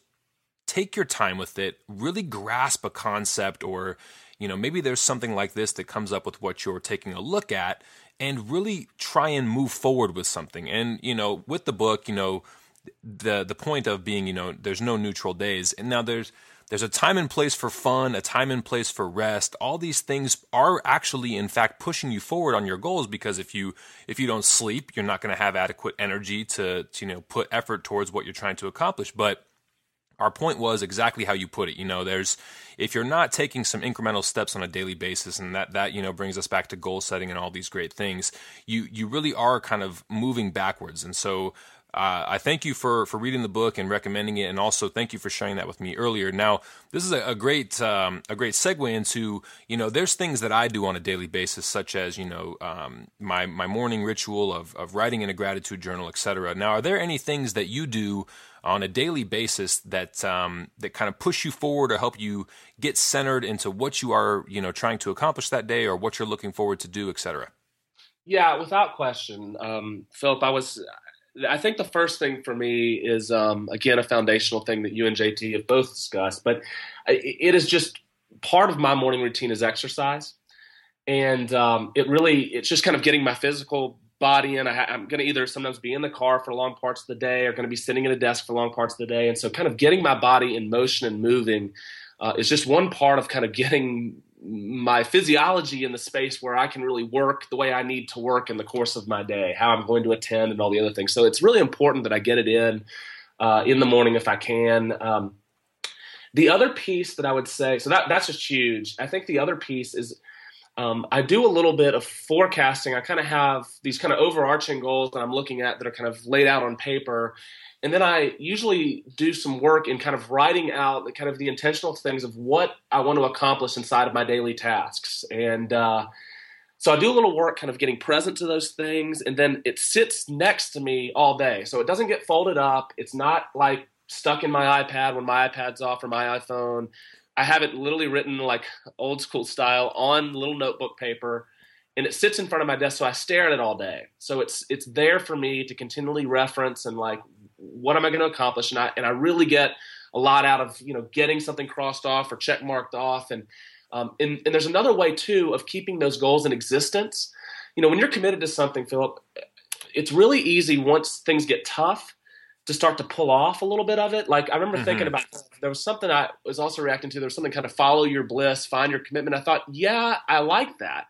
take your time with it, really grasp a concept or you know, maybe there's something like this that comes up with what you're taking a look at and really try and move forward with something. And, you know, with the book, you know, the the point of being, you know, there's no neutral days. And now there's there's a time and place for fun, a time and place for rest. All these things are actually in fact pushing you forward on your goals because if you if you don't sleep, you're not going to have adequate energy to, to you know put effort towards what you're trying to accomplish. But our point was exactly how you put it. You know, there's if you're not taking some incremental steps on a daily basis, and that that you know brings us back to goal setting and all these great things, you you really are kind of moving backwards. And so uh, I thank you for for reading the book and recommending it, and also thank you for sharing that with me earlier. Now, this is a, a great um, a great segue into you know there's things that I do on a daily basis, such as you know um, my my morning ritual of of writing in a gratitude journal, etc. Now, are there any things that you do on a daily basis that um, that kind of push you forward or help you get centered into what you are you know trying to accomplish that day or what you're looking forward to do, etc. Yeah, without question, um, Philip. I was. I think the first thing for me is um, again a foundational thing that you and JT have both discussed, but it is just part of my morning routine is exercise, and um, it really it's just kind of getting my physical body in. I, am going to either sometimes be in the car for long parts of the day or going to be sitting at a desk for long parts of the day. And so, kind of getting my body in motion and moving uh, is just one part of kind of getting my physiology in the space where I can really work the way I need to work in the course of my day, how I'm going to attend, and all the other things. So, it's really important that I get it in uh, in the morning if I can. Um, the other piece that I would say, so that that's just huge. I think the other piece is um, I do a little bit of forecasting. I kind of have these kind of overarching goals that I'm looking at that are kind of laid out on paper. And then I usually do some work in kind of writing out kind of the intentional things of what I want to accomplish inside of my daily tasks. And uh, so I do a little work kind of getting present to those things. And then it sits next to me all day. So it doesn't get folded up. It's not like stuck in my iPad when my iPad's off or my iPhone. I have it literally written like old school style on little notebook paper and it sits in front of my desk so I stare at it all day. So it's it's there for me to continually reference and like what am I going to accomplish and I and I really get a lot out of you know getting something crossed off or check marked off and um, and, and there's another way too of keeping those goals in existence. You know, when you're committed to something, Philip, it's really easy once things get tough to start to pull off a little bit of it. Like I remember mm-hmm. thinking about there was something I was also reacting to. There was something kind of follow your bliss, find your commitment. I thought, yeah, I like that.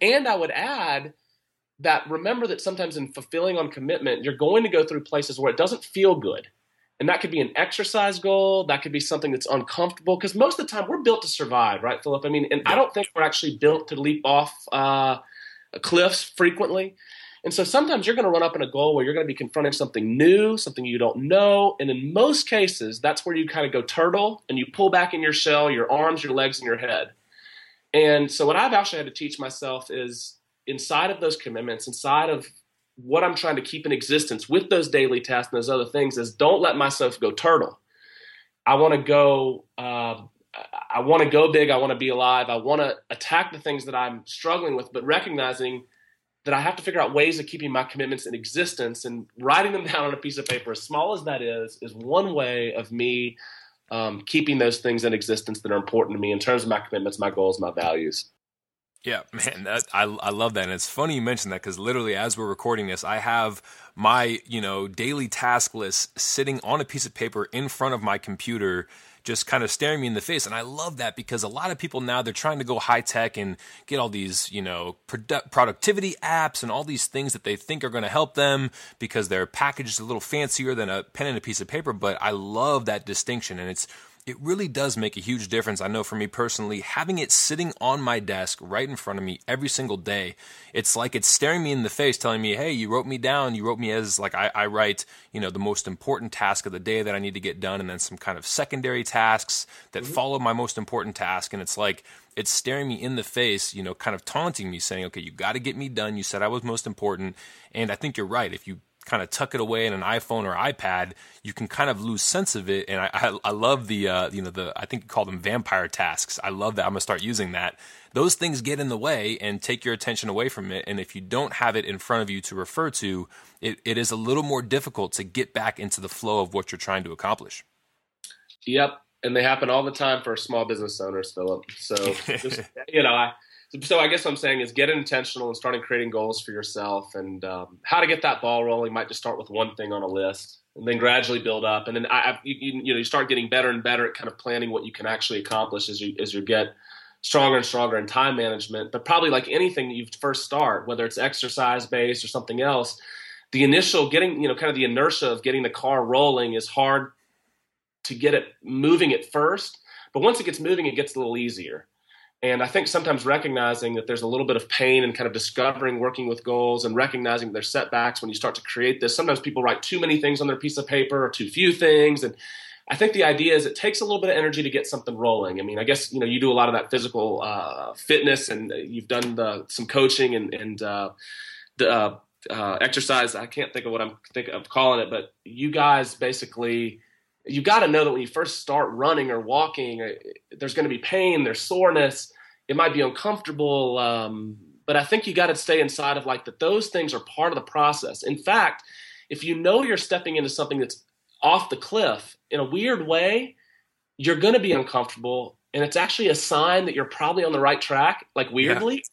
And I would add that remember that sometimes in fulfilling on commitment, you're going to go through places where it doesn't feel good. And that could be an exercise goal. That could be something that's uncomfortable. Because most of the time, we're built to survive, right, Philip? I mean, and I don't think we're actually built to leap off uh, cliffs frequently. And so sometimes you're going to run up in a goal where you're going to be confronting something new, something you don't know. And in most cases, that's where you kind of go turtle and you pull back in your shell, your arms, your legs, and your head. And so what I've actually had to teach myself is inside of those commitments, inside of what I'm trying to keep in existence with those daily tasks and those other things is don't let myself go turtle. I want to go. Uh, I want to go big. I want to be alive. I want to attack the things that I'm struggling with, but recognizing that I have to figure out ways of keeping my commitments in existence and writing them down on a piece of paper, as small as that is, is one way of me um, keeping those things in existence that are important to me in terms of my commitments, my goals, my values. Yeah, man, that, I I love that, and it's funny you mentioned that because literally as we're recording this, I have my you know daily task list sitting on a piece of paper in front of my computer just kind of staring me in the face. And I love that because a lot of people now they're trying to go high tech and get all these, you know, produ- productivity apps and all these things that they think are going to help them because they're packaged a little fancier than a pen and a piece of paper. But I love that distinction. And it's it really does make a huge difference. I know for me personally, having it sitting on my desk right in front of me every single day, it's like it's staring me in the face, telling me, hey, you wrote me down. You wrote me as like I, I write, you know, the most important task of the day that I need to get done, and then some kind of secondary tasks that mm-hmm. follow my most important task. And it's like, it's staring me in the face, you know, kind of taunting me, saying, okay, you got to get me done. You said I was most important. And I think you're right. If you kind of tuck it away in an iPhone or iPad, you can kind of lose sense of it. And I, I, I love the, uh, you know, the, I think you call them vampire tasks. I love that. I'm going to start using that. Those things get in the way and take your attention away from it. And if you don't have it in front of you to refer to, it, it is a little more difficult to get back into the flow of what you're trying to accomplish. Yep. And they happen all the time for small business owners, Philip. So, just, you know, I, so I guess what I'm saying is get intentional and starting creating goals for yourself and um, how to get that ball rolling. Might just start with one thing on a list and then gradually build up. And then I, you, you know you start getting better and better at kind of planning what you can actually accomplish as you as you get stronger and stronger in time management. But probably like anything that you first start whether it's exercise based or something else the initial getting you know kind of the inertia of getting the car rolling is hard to get it moving at first. But once it gets moving it gets a little easier and I think sometimes recognizing that there's a little bit of pain and kind of discovering working with goals and recognizing their setbacks when you start to create this. Sometimes people write too many things on their piece of paper or too few things. And I think the idea is it takes a little bit of energy to get something rolling. I mean, I guess you know you do a lot of that physical uh, fitness, and you've done the, some coaching and, and uh, the, uh, uh, exercise. I can't think of what I'm think of calling it, but you guys basically you got to know that when you first start running or walking, uh, there's going to be pain, there's soreness, it might be uncomfortable. Um, but I think you got to stay inside of like that. Those things are part of the process. In fact, if you know you're stepping into something that's off the cliff in a weird way, you're going to be uncomfortable, and it's actually a sign that you're probably on the right track. Like weirdly,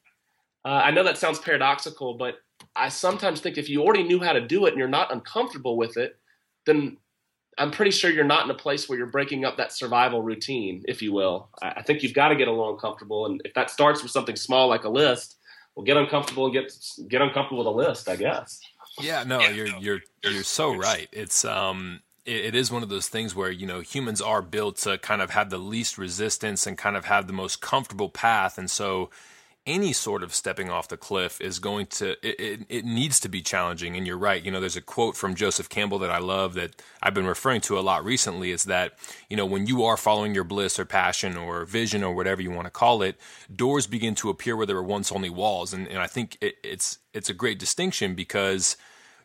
yeah. uh, I know that sounds paradoxical, but I sometimes think if you already knew how to do it and you're not uncomfortable with it, then I'm pretty sure you're not in a place where you're breaking up that survival routine, if you will. I think you've got to get a little uncomfortable, and if that starts with something small like a list, well, get uncomfortable and get get uncomfortable with a list, I guess. Yeah, no, you're you're you're so right. It's um, it, it is one of those things where you know humans are built to kind of have the least resistance and kind of have the most comfortable path, and so any sort of stepping off the cliff is going to it, it, it, needs to be challenging and you're right you know there's a quote from joseph campbell that i love that i've been referring to a lot recently is that you know when you are following your bliss or passion or vision or whatever you want to call it doors begin to appear where there were once only walls and, and i think it, it's it's a great distinction because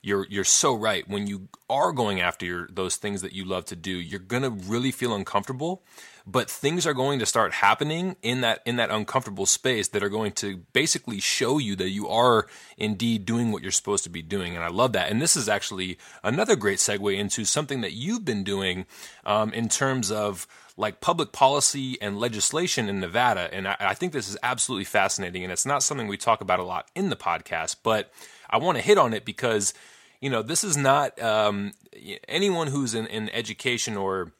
you're you're so right. When you are going after your, those things that you love to do, you're gonna really feel uncomfortable. But things are going to start happening in that in that uncomfortable space that are going to basically show you that you are indeed doing what you're supposed to be doing. And I love that. And this is actually another great segue into something that you've been doing um, in terms of like public policy and legislation in Nevada. And I, I think this is absolutely fascinating. And it's not something we talk about a lot in the podcast, but I want to hit on it because you know this is not um, anyone who's in, in education or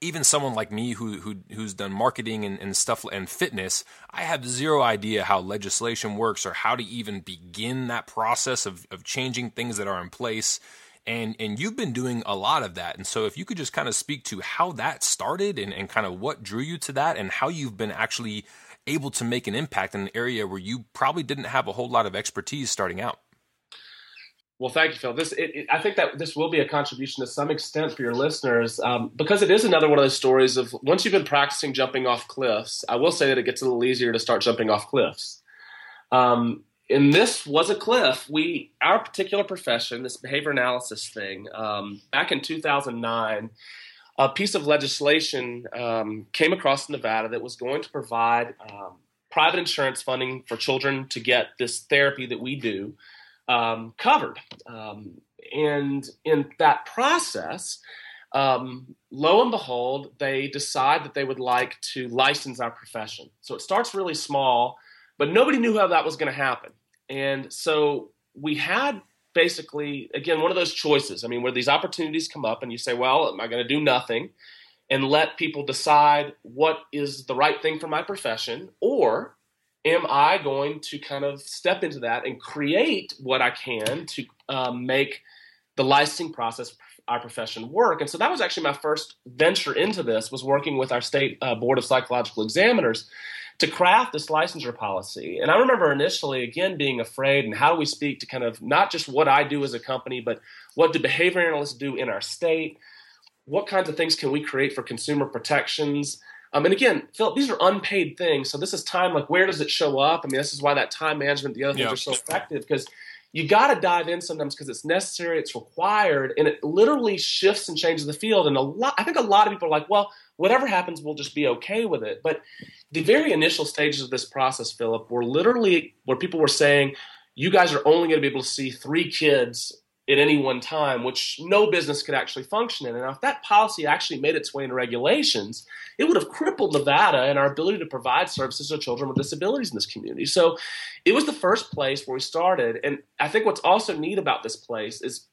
even someone like me who, who who's done marketing and, and, stuff and fitness, I have zero idea how legislation works or how to even begin that process of, of changing things that are in place. And and you've been doing a lot of that. And so if you could just kind of speak to how that started and, and kind of what drew you to that and how you've been actually able to make an impact in an area where you probably didn't have a whole lot of expertise starting out. Well, thank you, Phil. This, it, it, I think that this will be a contribution to some extent for your listeners um, because it is another one of those stories of once you've been practicing jumping off cliffs. I will say that it gets a little easier to start jumping off cliffs. Um, and this was a cliff. We, our particular profession, this behavior analysis thing, um, back in 2009, a piece of legislation um, came across Nevada that was going to provide um, private insurance funding for children to get this therapy that we do um, covered. Um, and in that process, um, lo and behold, they decide that they would like to license our profession. So it starts really small, but nobody knew how that was going to happen. And so we had basically, again, one of those choices. I mean, where these opportunities come up and you say, well, am I going to do nothing and let people decide what is the right thing for my profession? Or am I going to kind of step into that and create what I can to um, make the licensing process our profession work? And so that was actually my first venture into this was working with our state uh, board of psychological examiners to craft this licensure policy. And I remember initially, again, being afraid and how do we speak to kind of not just what I do as a company, but what do behavior analysts do in our state? What kinds of things can we create for consumer protections? Um, and again, Philip, these are unpaid things. So this is time. Like, where does it show up? I mean, this is why that time management, the other things are so effective because you got to dive in sometimes because it's necessary, it's required, and it literally shifts and changes the field. And a lot, I think a lot of people are like, well, whatever happens, we'll just be okay with it. But the very initial stages of this process, Philip, were literally where people were saying, you guys are only going to be able to see three kids at any one time, which no business could actually function in. And if that policy actually made its way into regulations, it would have crippled Nevada and our ability to provide services to children with disabilities in this community. So it was the first place where we started. And I think what's also neat about this place is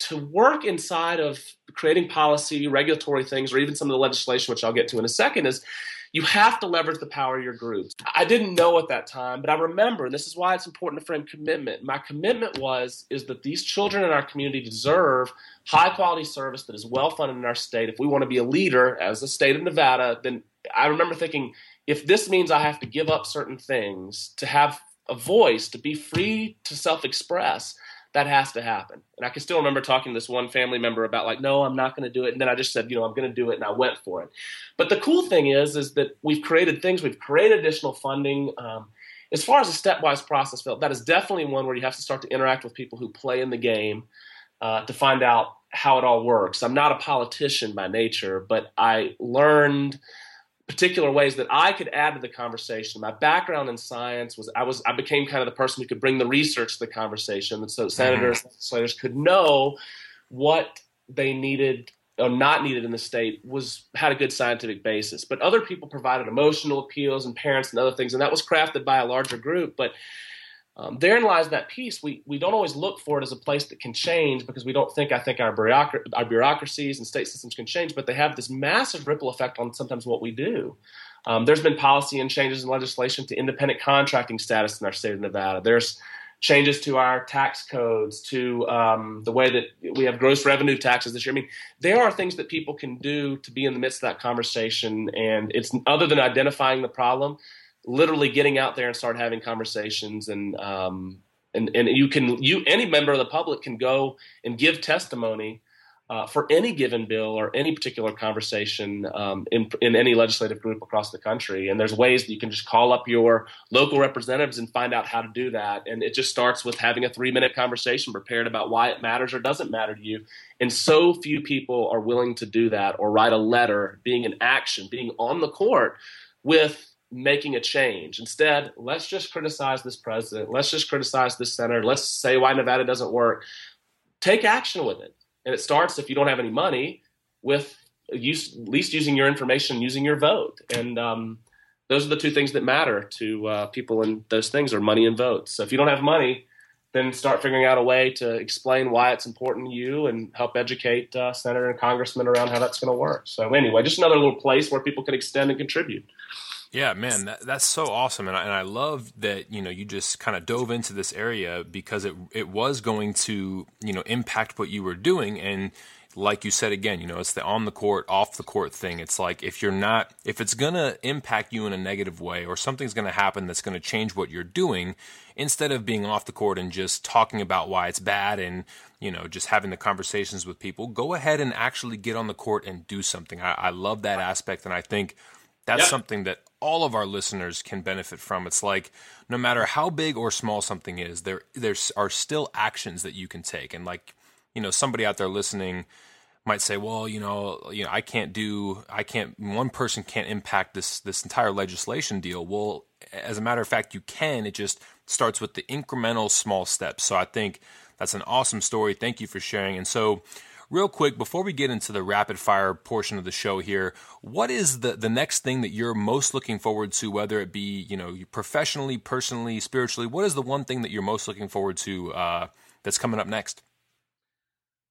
to work inside of creating policy, regulatory things, or even some of the legislation, which I'll get to in a second, is you have to leverage the power of your groups. I didn't know at that time, but I remember, and this is why it's important to frame commitment. My commitment was is that these children in our community deserve high quality service that is well funded in our state. If we want to be a leader as the state of Nevada, then I remember thinking, if this means I have to give up certain things to have a voice, to be free to self express, that has to happen. And I can still remember talking to this one family member about like, no, I'm not going to do it. And then I just said, you know, I'm going to do it, and I went for it. But the cool thing is, is that we've created things. We've created additional funding. Um, as far as a stepwise process, Phil, that is definitely one where you have to start to interact with people who play in the game uh, to find out how it all works. I'm not a politician by nature, but I learned particular ways that I could add to the conversation. My background in science was I was I became kind of the person who could bring the research to the conversation, and so senators, mm-hmm. legislators could know what they needed or not needed in the state was had a good scientific basis. But other people provided emotional appeals and parents and other things, and that was crafted by a larger group. But um, therein lies that piece. We we don't always look for it as a place that can change because we don't think I think our, bureaucra- our bureaucracies and state systems can change, but they have this massive ripple effect on sometimes what we do. Um, there's been policy and changes in legislation to independent contracting status in our state of Nevada. There's changes to our tax codes, to um, the way that we have gross revenue taxes this year. I mean, there are things that people can do to be in the midst of that conversation, and it's other than identifying the problem literally getting out there and start having conversations and um, and and you can you any member of the public can go and give testimony uh, for any given bill or any particular conversation um, in, in any legislative group across the country. And there's ways that you can just call up your local representatives and find out how to do that. And it just starts with having a three minute conversation prepared about why it matters or doesn't matter to you. And so few people are willing to do that or write a letter, being in action, being on the court with making a change. Instead, let's just criticize this president. Let's just criticize this senator. Let's say why Nevada doesn't work. Take action with it and it starts if you don't have any money with use, at least using your information, using your vote. And um, those are the two things that matter to uh, people. And those things are money and votes. So if you don't have money, then start figuring out a way to explain why it's important to you and help educate uh, senator and congressmen around how that's going to work. So anyway, just another little place where people can extend and contribute. Yeah, man, that, that's so awesome, and I, and I love that you know you just kind of dove into this area because it it was going to you know impact what you were doing, and like you said again, you know it's the on the court, off the court thing. It's like if you're not if it's gonna impact you in a negative way or something's gonna happen that's gonna change what you're doing, instead of being off the court and just talking about why it's bad and you know just having the conversations with people, go ahead and actually get on the court and do something. I, I love that aspect, and I think that's yep. something that all of our listeners can benefit from. It's like no matter how big or small something is, there there are still actions that you can take. And like, you know, somebody out there listening might say, "Well, you know, you know, I can't do I can't one person can't impact this this entire legislation deal." Well, as a matter of fact, you can. It just starts with the incremental small steps. So I think that's an awesome story. Thank you for sharing. And so Real quick, before we get into the rapid fire portion of the show here, what is the, the next thing that you're most looking forward to, whether it be, you know, professionally, personally, spiritually? What is the one thing that you're most looking forward to uh, that's coming up next?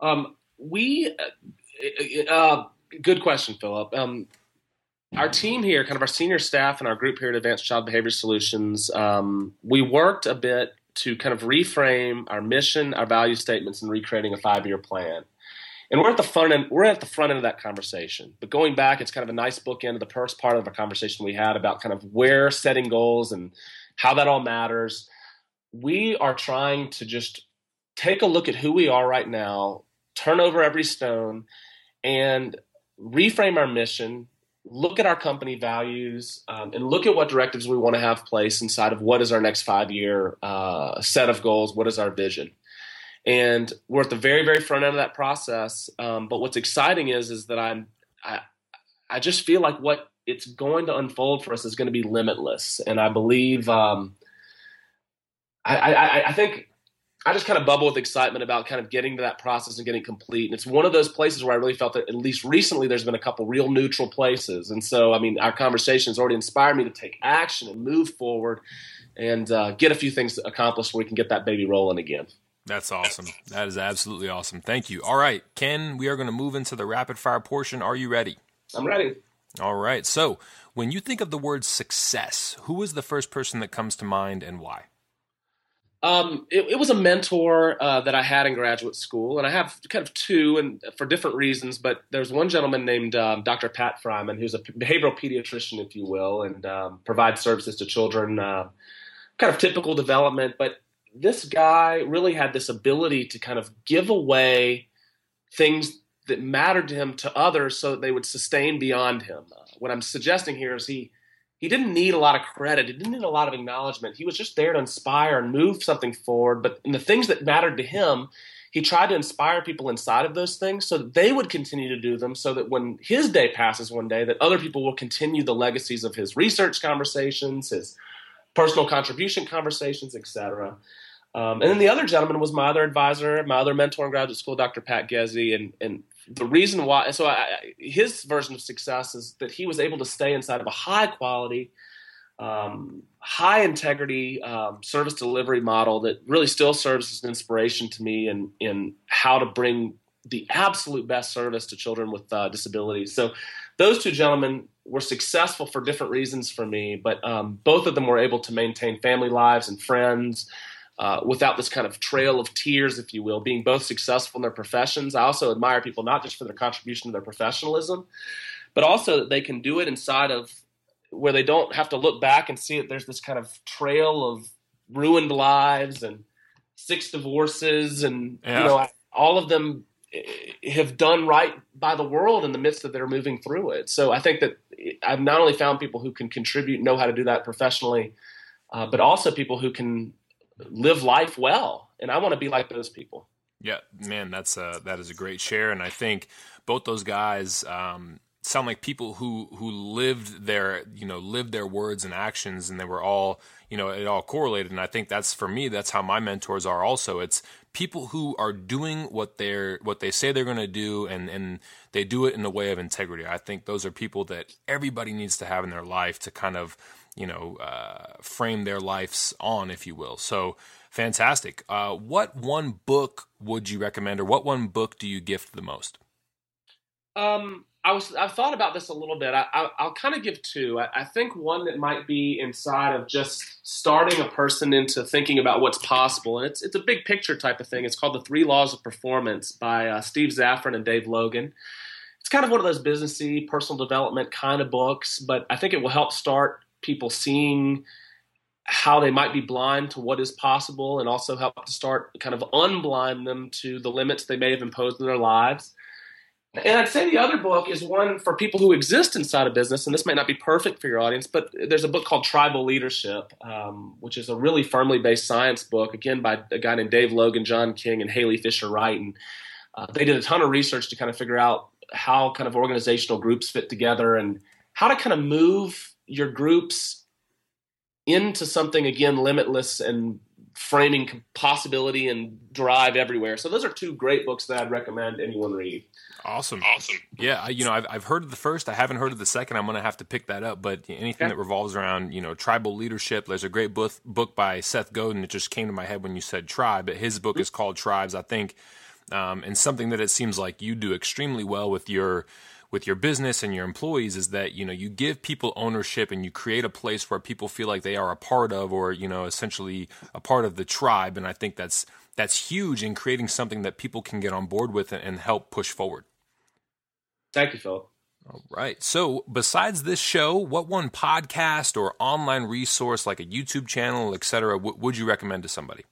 Um, we, uh, uh, good question, Philip. Um, our team here, kind of our senior staff and our group here at Advanced Child Behavior Solutions, um, we worked a bit to kind of reframe our mission, our value statements, and recreating a five year plan. And we're at the front end. We're at the front end of that conversation. But going back, it's kind of a nice bookend of the first part of a conversation we had about kind of where setting goals and how that all matters. We are trying to just take a look at who we are right now, turn over every stone, and reframe our mission. Look at our company values um, and look at what directives we want to have placed inside of what is our next five year uh, set of goals. What is our vision? And we're at the very very front end of that process um, but what's exciting is is that i'm I, I just feel like what it's going to unfold for us is going to be limitless and i believe um, I, I, I think I just kind of bubble with excitement about kind of getting to that process and getting complete. And it's one of those places where I really felt that at least recently there's been a couple real neutral places. And so, I mean, our conversation has already inspired me to take action and move forward and uh, get a few things accomplished where we can get that baby rolling again. That's awesome. That is absolutely awesome. Thank you. All right, Ken, we are going to move into the rapid fire portion. Are you ready? I'm ready. All right. So, when you think of the word success, who is the first person that comes to mind and why? Um, it, it, was a mentor uh, that I had in graduate school, and I have kind of two, and for different reasons. But there's one gentleman named um, Dr. Pat Friman, who's a behavioral pediatrician, if you will, and um, provides services to children, uh, kind of typical development. But this guy really had this ability to kind of give away things that mattered to him to others so that they would sustain beyond him. Uh, what I'm suggesting here is he he didn't need a lot of credit. He didn't need a lot of acknowledgement. He was just there to inspire and move something forward. But in the things that mattered to him, he tried to inspire people inside of those things so that they would continue to do them so that when his day passes one day that other people will continue the legacies of his research conversations his personal contribution conversations etc um, and then the other gentleman was my other advisor, my other mentor in graduate school, Dr. Pat Ghezzi. And, and the reason why, so I, his version of success is that he was able to stay inside of a high quality, um, high integrity um, service delivery model that really still serves as an inspiration to me in, in how to bring the absolute best service to children with uh, disabilities. So those two gentlemen were successful for different reasons for me, but um, both of them were able to maintain family lives and friends uh, without this kind of trail of tears, if you will, being both successful in their professions. I also admire people not just for their contribution to their professionalism, but also that they can do it inside of where they don't have to look back and see that There's this kind of trail of ruined lives and six divorces, and yeah. you know, all of them eh, have done right by the world in the midst of their moving through it. So I think that I've not only found people who can contribute, know how to do that professionally, uh, but also people who can live life well. And I want to be like those people. Yeah, man, that's a, that is a great share, and I think both those guys um, sound like people who who lived their you know lived their words and actions, and they were all you know it all correlated. And I think that's for me, that's how my mentors are. Also, it's people who are doing what they're what they say they're going to do, and and they do it in a way of integrity. I think those are people that everybody needs to have in their life to kind of you know uh, frame their lives on, if you will. So fantastic. Uh, what one book would you recommend, or what one book do you gift the most? Um, I was I've thought about this a little bit. I, will kind of give two. I, I, think one that might be inside of just starting a person into thinking about what's possible, and it's it's a big picture type of thing. It's called the Three Laws of Performance by uh, Steve Zaffron and Dave Logan. It's kind of one of those businessy, personal development kind of books, but I think it will help start people seeing how they might be blind to what is possible, and also help to start kind of unblind them to the limits they may have imposed in their lives and I'd say the other book is one for people who exist inside a business, and this might not be perfect for your audience, but there's a book called Tribal Leadership, um, which is a really firmly based science book, again by a guy named Dave Logan, John King, and Halee Fischer-Wright. And uh, they did a ton of research to kind of figure out how kind of organizational groups fit together and how to kind of move your groups into something again limitless and framing possibility and drive everywhere. So those are two great books that I'd recommend anyone read. Awesome. Awesome. Yeah, you know, I've, I've heard of the first. I haven't heard of the second. I'm going to have to pick that up. But anything that revolves around, you know, tribal leadership, there's a great book, book by Seth Godin that just came to my head when you said tribe. But his book is called Tribes, I think. Um, and something that it seems like you do extremely well with your with your business and your employees is that you know you give people ownership and you create a place where people feel like they are a part of or you know essentially a part of the tribe and i think that's that's huge in creating something that people can get on board with and help push forward Thank you, Phil. All right. So, besides this show, what one podcast or online resource like a YouTube channel, etc., w- would you recommend to somebody?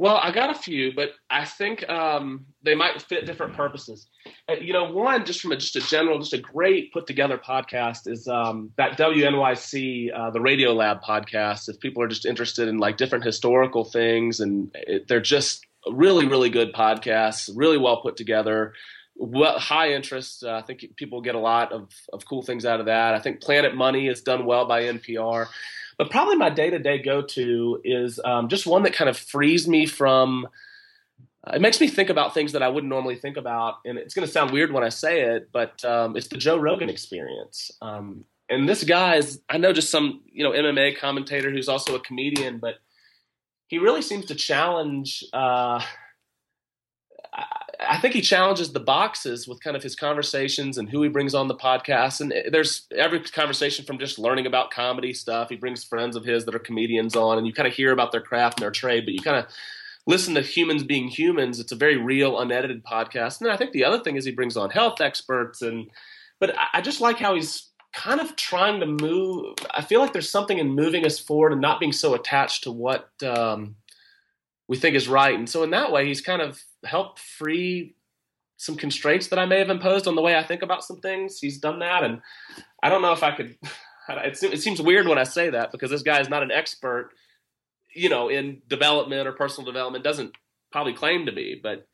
Well, I got a few, but I think um, they might fit different purposes. Uh, you know, one just from a, just a general, just a great put together podcast is um, that WNYC, uh, the Radio Lab podcast. If people are just interested in like different historical things, and it, they're just really, really good podcasts, really well put together well, high interest. Uh, I think people get a lot of, of cool things out of that. I think Planet Money is done well by NPR. But probably my day to day go to is um, just one that kind of frees me from. Uh, it makes me think about things that I wouldn't normally think about. And it's going to sound weird when I say it, but um, it's the Joe Rogan experience. Um, and this guy is, I know, just some you know MMA commentator who's also a comedian, but he really seems to challenge. Uh, I think he challenges the boxes with kind of his conversations and who he brings on the podcast. And there's every conversation from just learning about comedy stuff. He brings friends of his that are comedians on, and you kind of hear about their craft and their trade, but you kind of listen to humans being humans. It's a very real, unedited podcast. And I think the other thing is he brings on health experts, and but I just like how he's kind of trying to move. I feel like there's something in moving us forward and not being so attached to what um, we think is right. And so in that way, he's kind of help free some constraints that I may have imposed on the way I think about some things. He's done that, and I don't know if I could. It seems weird when I say that because this guy is not an expert, you know, in development or personal development. Doesn't probably claim to be, but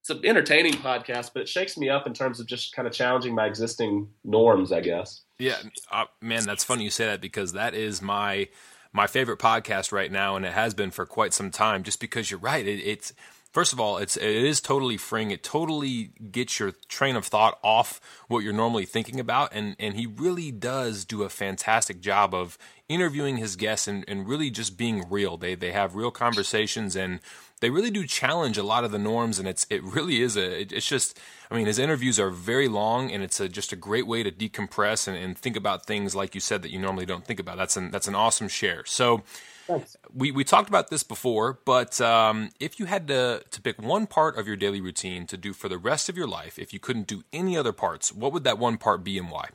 it's an entertaining podcast. But it shakes me up in terms of just kind of challenging my existing norms, I guess. Yeah, uh, man, that's funny you say that because that is my my favorite podcast right now, and it has been for quite some time. Just because you're right, it, it's first of all, it's it is totally freeing. It totally gets your train of thought off what you're normally thinking about, and and he really does do a fantastic job of interviewing his guests and, and really just being real. They they have real conversations and they really do challenge a lot of the norms, and it's it really is a it, it's just I mean his interviews are very long, and it's a, just a great way to decompress and, and think about things like you said that you normally don't think about. That's an that's an awesome share. So. Thanks. We we talked about this before, but um, if you had to to pick one part of your daily routine to do for the rest of your life, if you couldn't do any other parts, what would that one part be and why?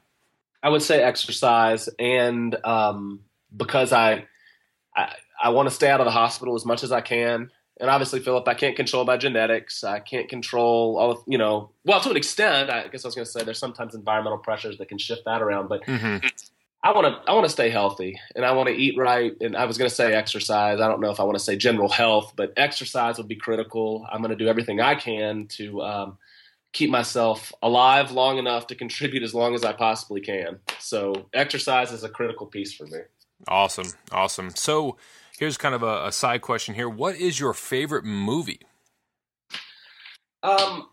I would say exercise, and um, because I, I, I want to stay out of the hospital as much as I can. And obviously, Philip, I can't control my genetics. I can't control all of, you know, well, to an extent, I guess I was going to say there's sometimes environmental pressures that can shift that around. But mm-hmm. I want to I want to stay healthy and I want to eat right. And I was going to say exercise. I don't know if I want to say general health, but exercise would be critical. I'm going to do everything I can to um, keep myself alive long enough to contribute as long as I possibly can. So exercise is a critical piece for me. Awesome, awesome. So here's kind of a, a side question here. What is your favorite movie? Um,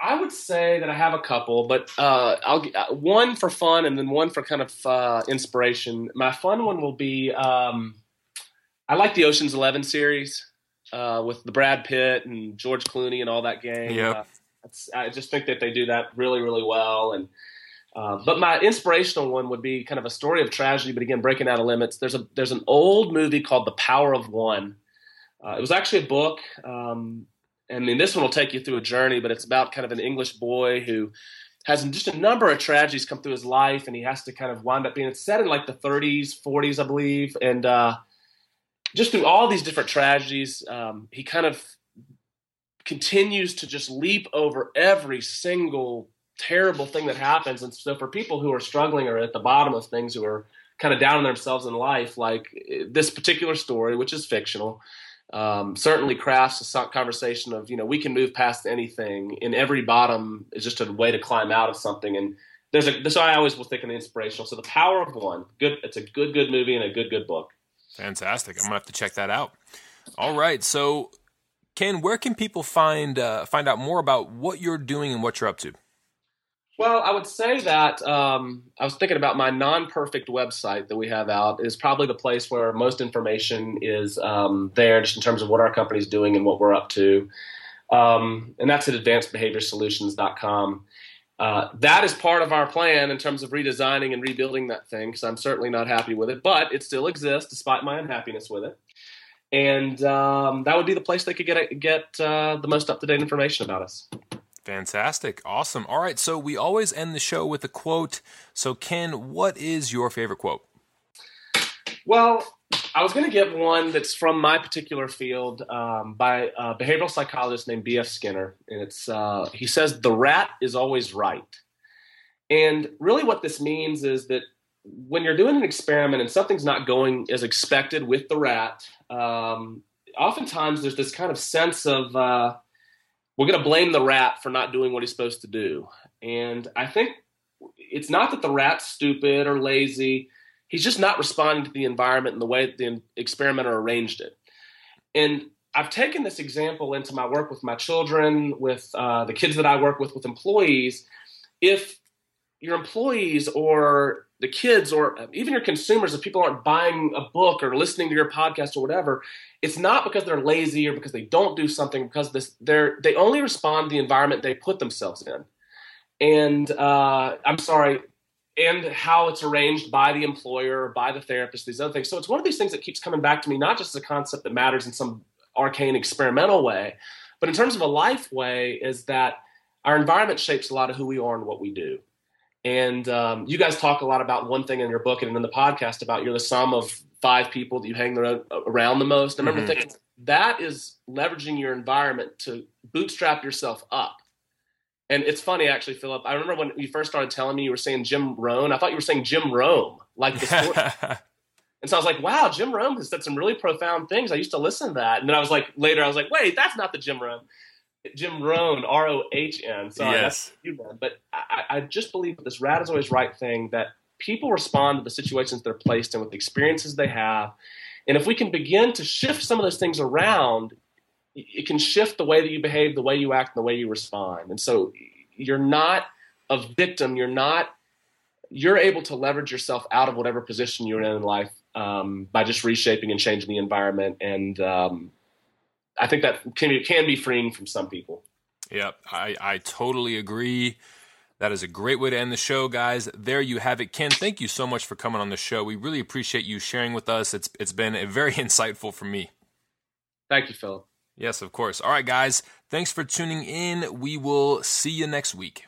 I would say that I have a couple, but uh, I'll uh, one for fun and then one for kind of uh, inspiration. My fun one will be um, I like the Ocean's Eleven series uh, with the Brad Pitt and George Clooney and all that gang. Yeah, uh, I just think that they do that really, really well. And uh, but my inspirational one would be kind of a story of tragedy, but again, breaking out of limits. There's a there's an old movie called The Power of One. it was actually a book. Um, I mean, this one will take you through a journey, but it's about kind of an English boy who has just a number of tragedies come through his life, and he has to kind of wind up being. It's set in like the 30s, 40s, I believe, and uh, just through all these different tragedies, um, he kind of continues to just leap over every single terrible thing that happens. And so, for people who are struggling or at the bottom of things, who are kind of down on themselves in life, like this particular story, which is fictional um, certainly crafts a conversation of you know we can move past anything and every bottom is just a way to climb out of something. And there's a this I always will was thinking inspirational. So the power of one good it's a good good movie and a good good book. Fantastic. I'm gonna have to check that out. All right. So Ken where can people find uh, find out more about what you're doing and what you're up to well, I would say that um, I was thinking about my non-perfect website that we have out is probably the place where most information is um, there, just in terms of what our company is doing and what we're up to. Um, and that's at advancedbehaviorsolutions.com. Uh, that is part of our plan in terms of redesigning and rebuilding that thing because I'm certainly not happy with it, but it still exists despite my unhappiness with it. And um, that would be the place they could get get uh, the most up to date information about us. Fantastic. Awesome. All right. So we always end the show with a quote. So, Ken, what is your favorite quote? Well, I was going to get one that's from my particular field um, by a behavioral psychologist named B.F. Skinner. And it's, uh, he says, the rat is always right. And really, what this means is that when you're doing an experiment and something's not going as expected with the rat, um, oftentimes there's this kind of sense of, uh, we're going to blame the rat for not doing what he's supposed to do. And I think it's not that the rat's stupid or lazy. He's just not responding to the environment and the way the experimenter arranged it. And I've taken this example into my work with my children, with uh, the kids that I work with, with employees. If your employees or the kids or even your consumers, if people aren't buying a book or listening to your podcast or whatever, it's not because they're lazy or because they don't do something because this they're they only respond to the environment they put themselves in. And uh, i'm sorry and how it's arranged by the employer or by the therapist these other things. So it's one of these things that keeps coming back to me not just as a concept that matters in some arcane experimental way but in terms of a life way is that our environment shapes a lot of who we are and what we do and um, you guys talk a lot about one thing in your book and in the podcast about you're the sum of five people that you hang around the most. I remember mm-hmm. thinking that is leveraging your environment to bootstrap yourself up. And it's funny, actually, Philip. I remember when you first started telling me you were saying Jim Rohn. I thought you were saying Jim Rome, like the sport. and so I was like, "Wow, Jim Rome has said some really profound things." I used to listen to that, and then I was like, later, I was like, "Wait, that's not the Jim Rome." Jim Rohn, R O H N. Sorry, yes. you, man. But I, I just believe that this rat is always right thing that people respond to the situations they're placed in with the experiences they have. And if we can begin to shift some of those things around, it can shift the way that you behave, the way you act, and the way you respond. And so you're not a victim. You're not. You're able to leverage yourself out of whatever position you're in in life um, by just reshaping and changing the environment. And um, I think that can, can be freeing from some people. Yep, I, I totally agree. That is a great way to end the show, guys. There you have it. Ken, thank you so much for coming on the show. We really appreciate you sharing with us. It's it's been very insightful for me. Thank you, Phil. Yes, of course. All right, guys. Thanks for tuning in. We will see you next week.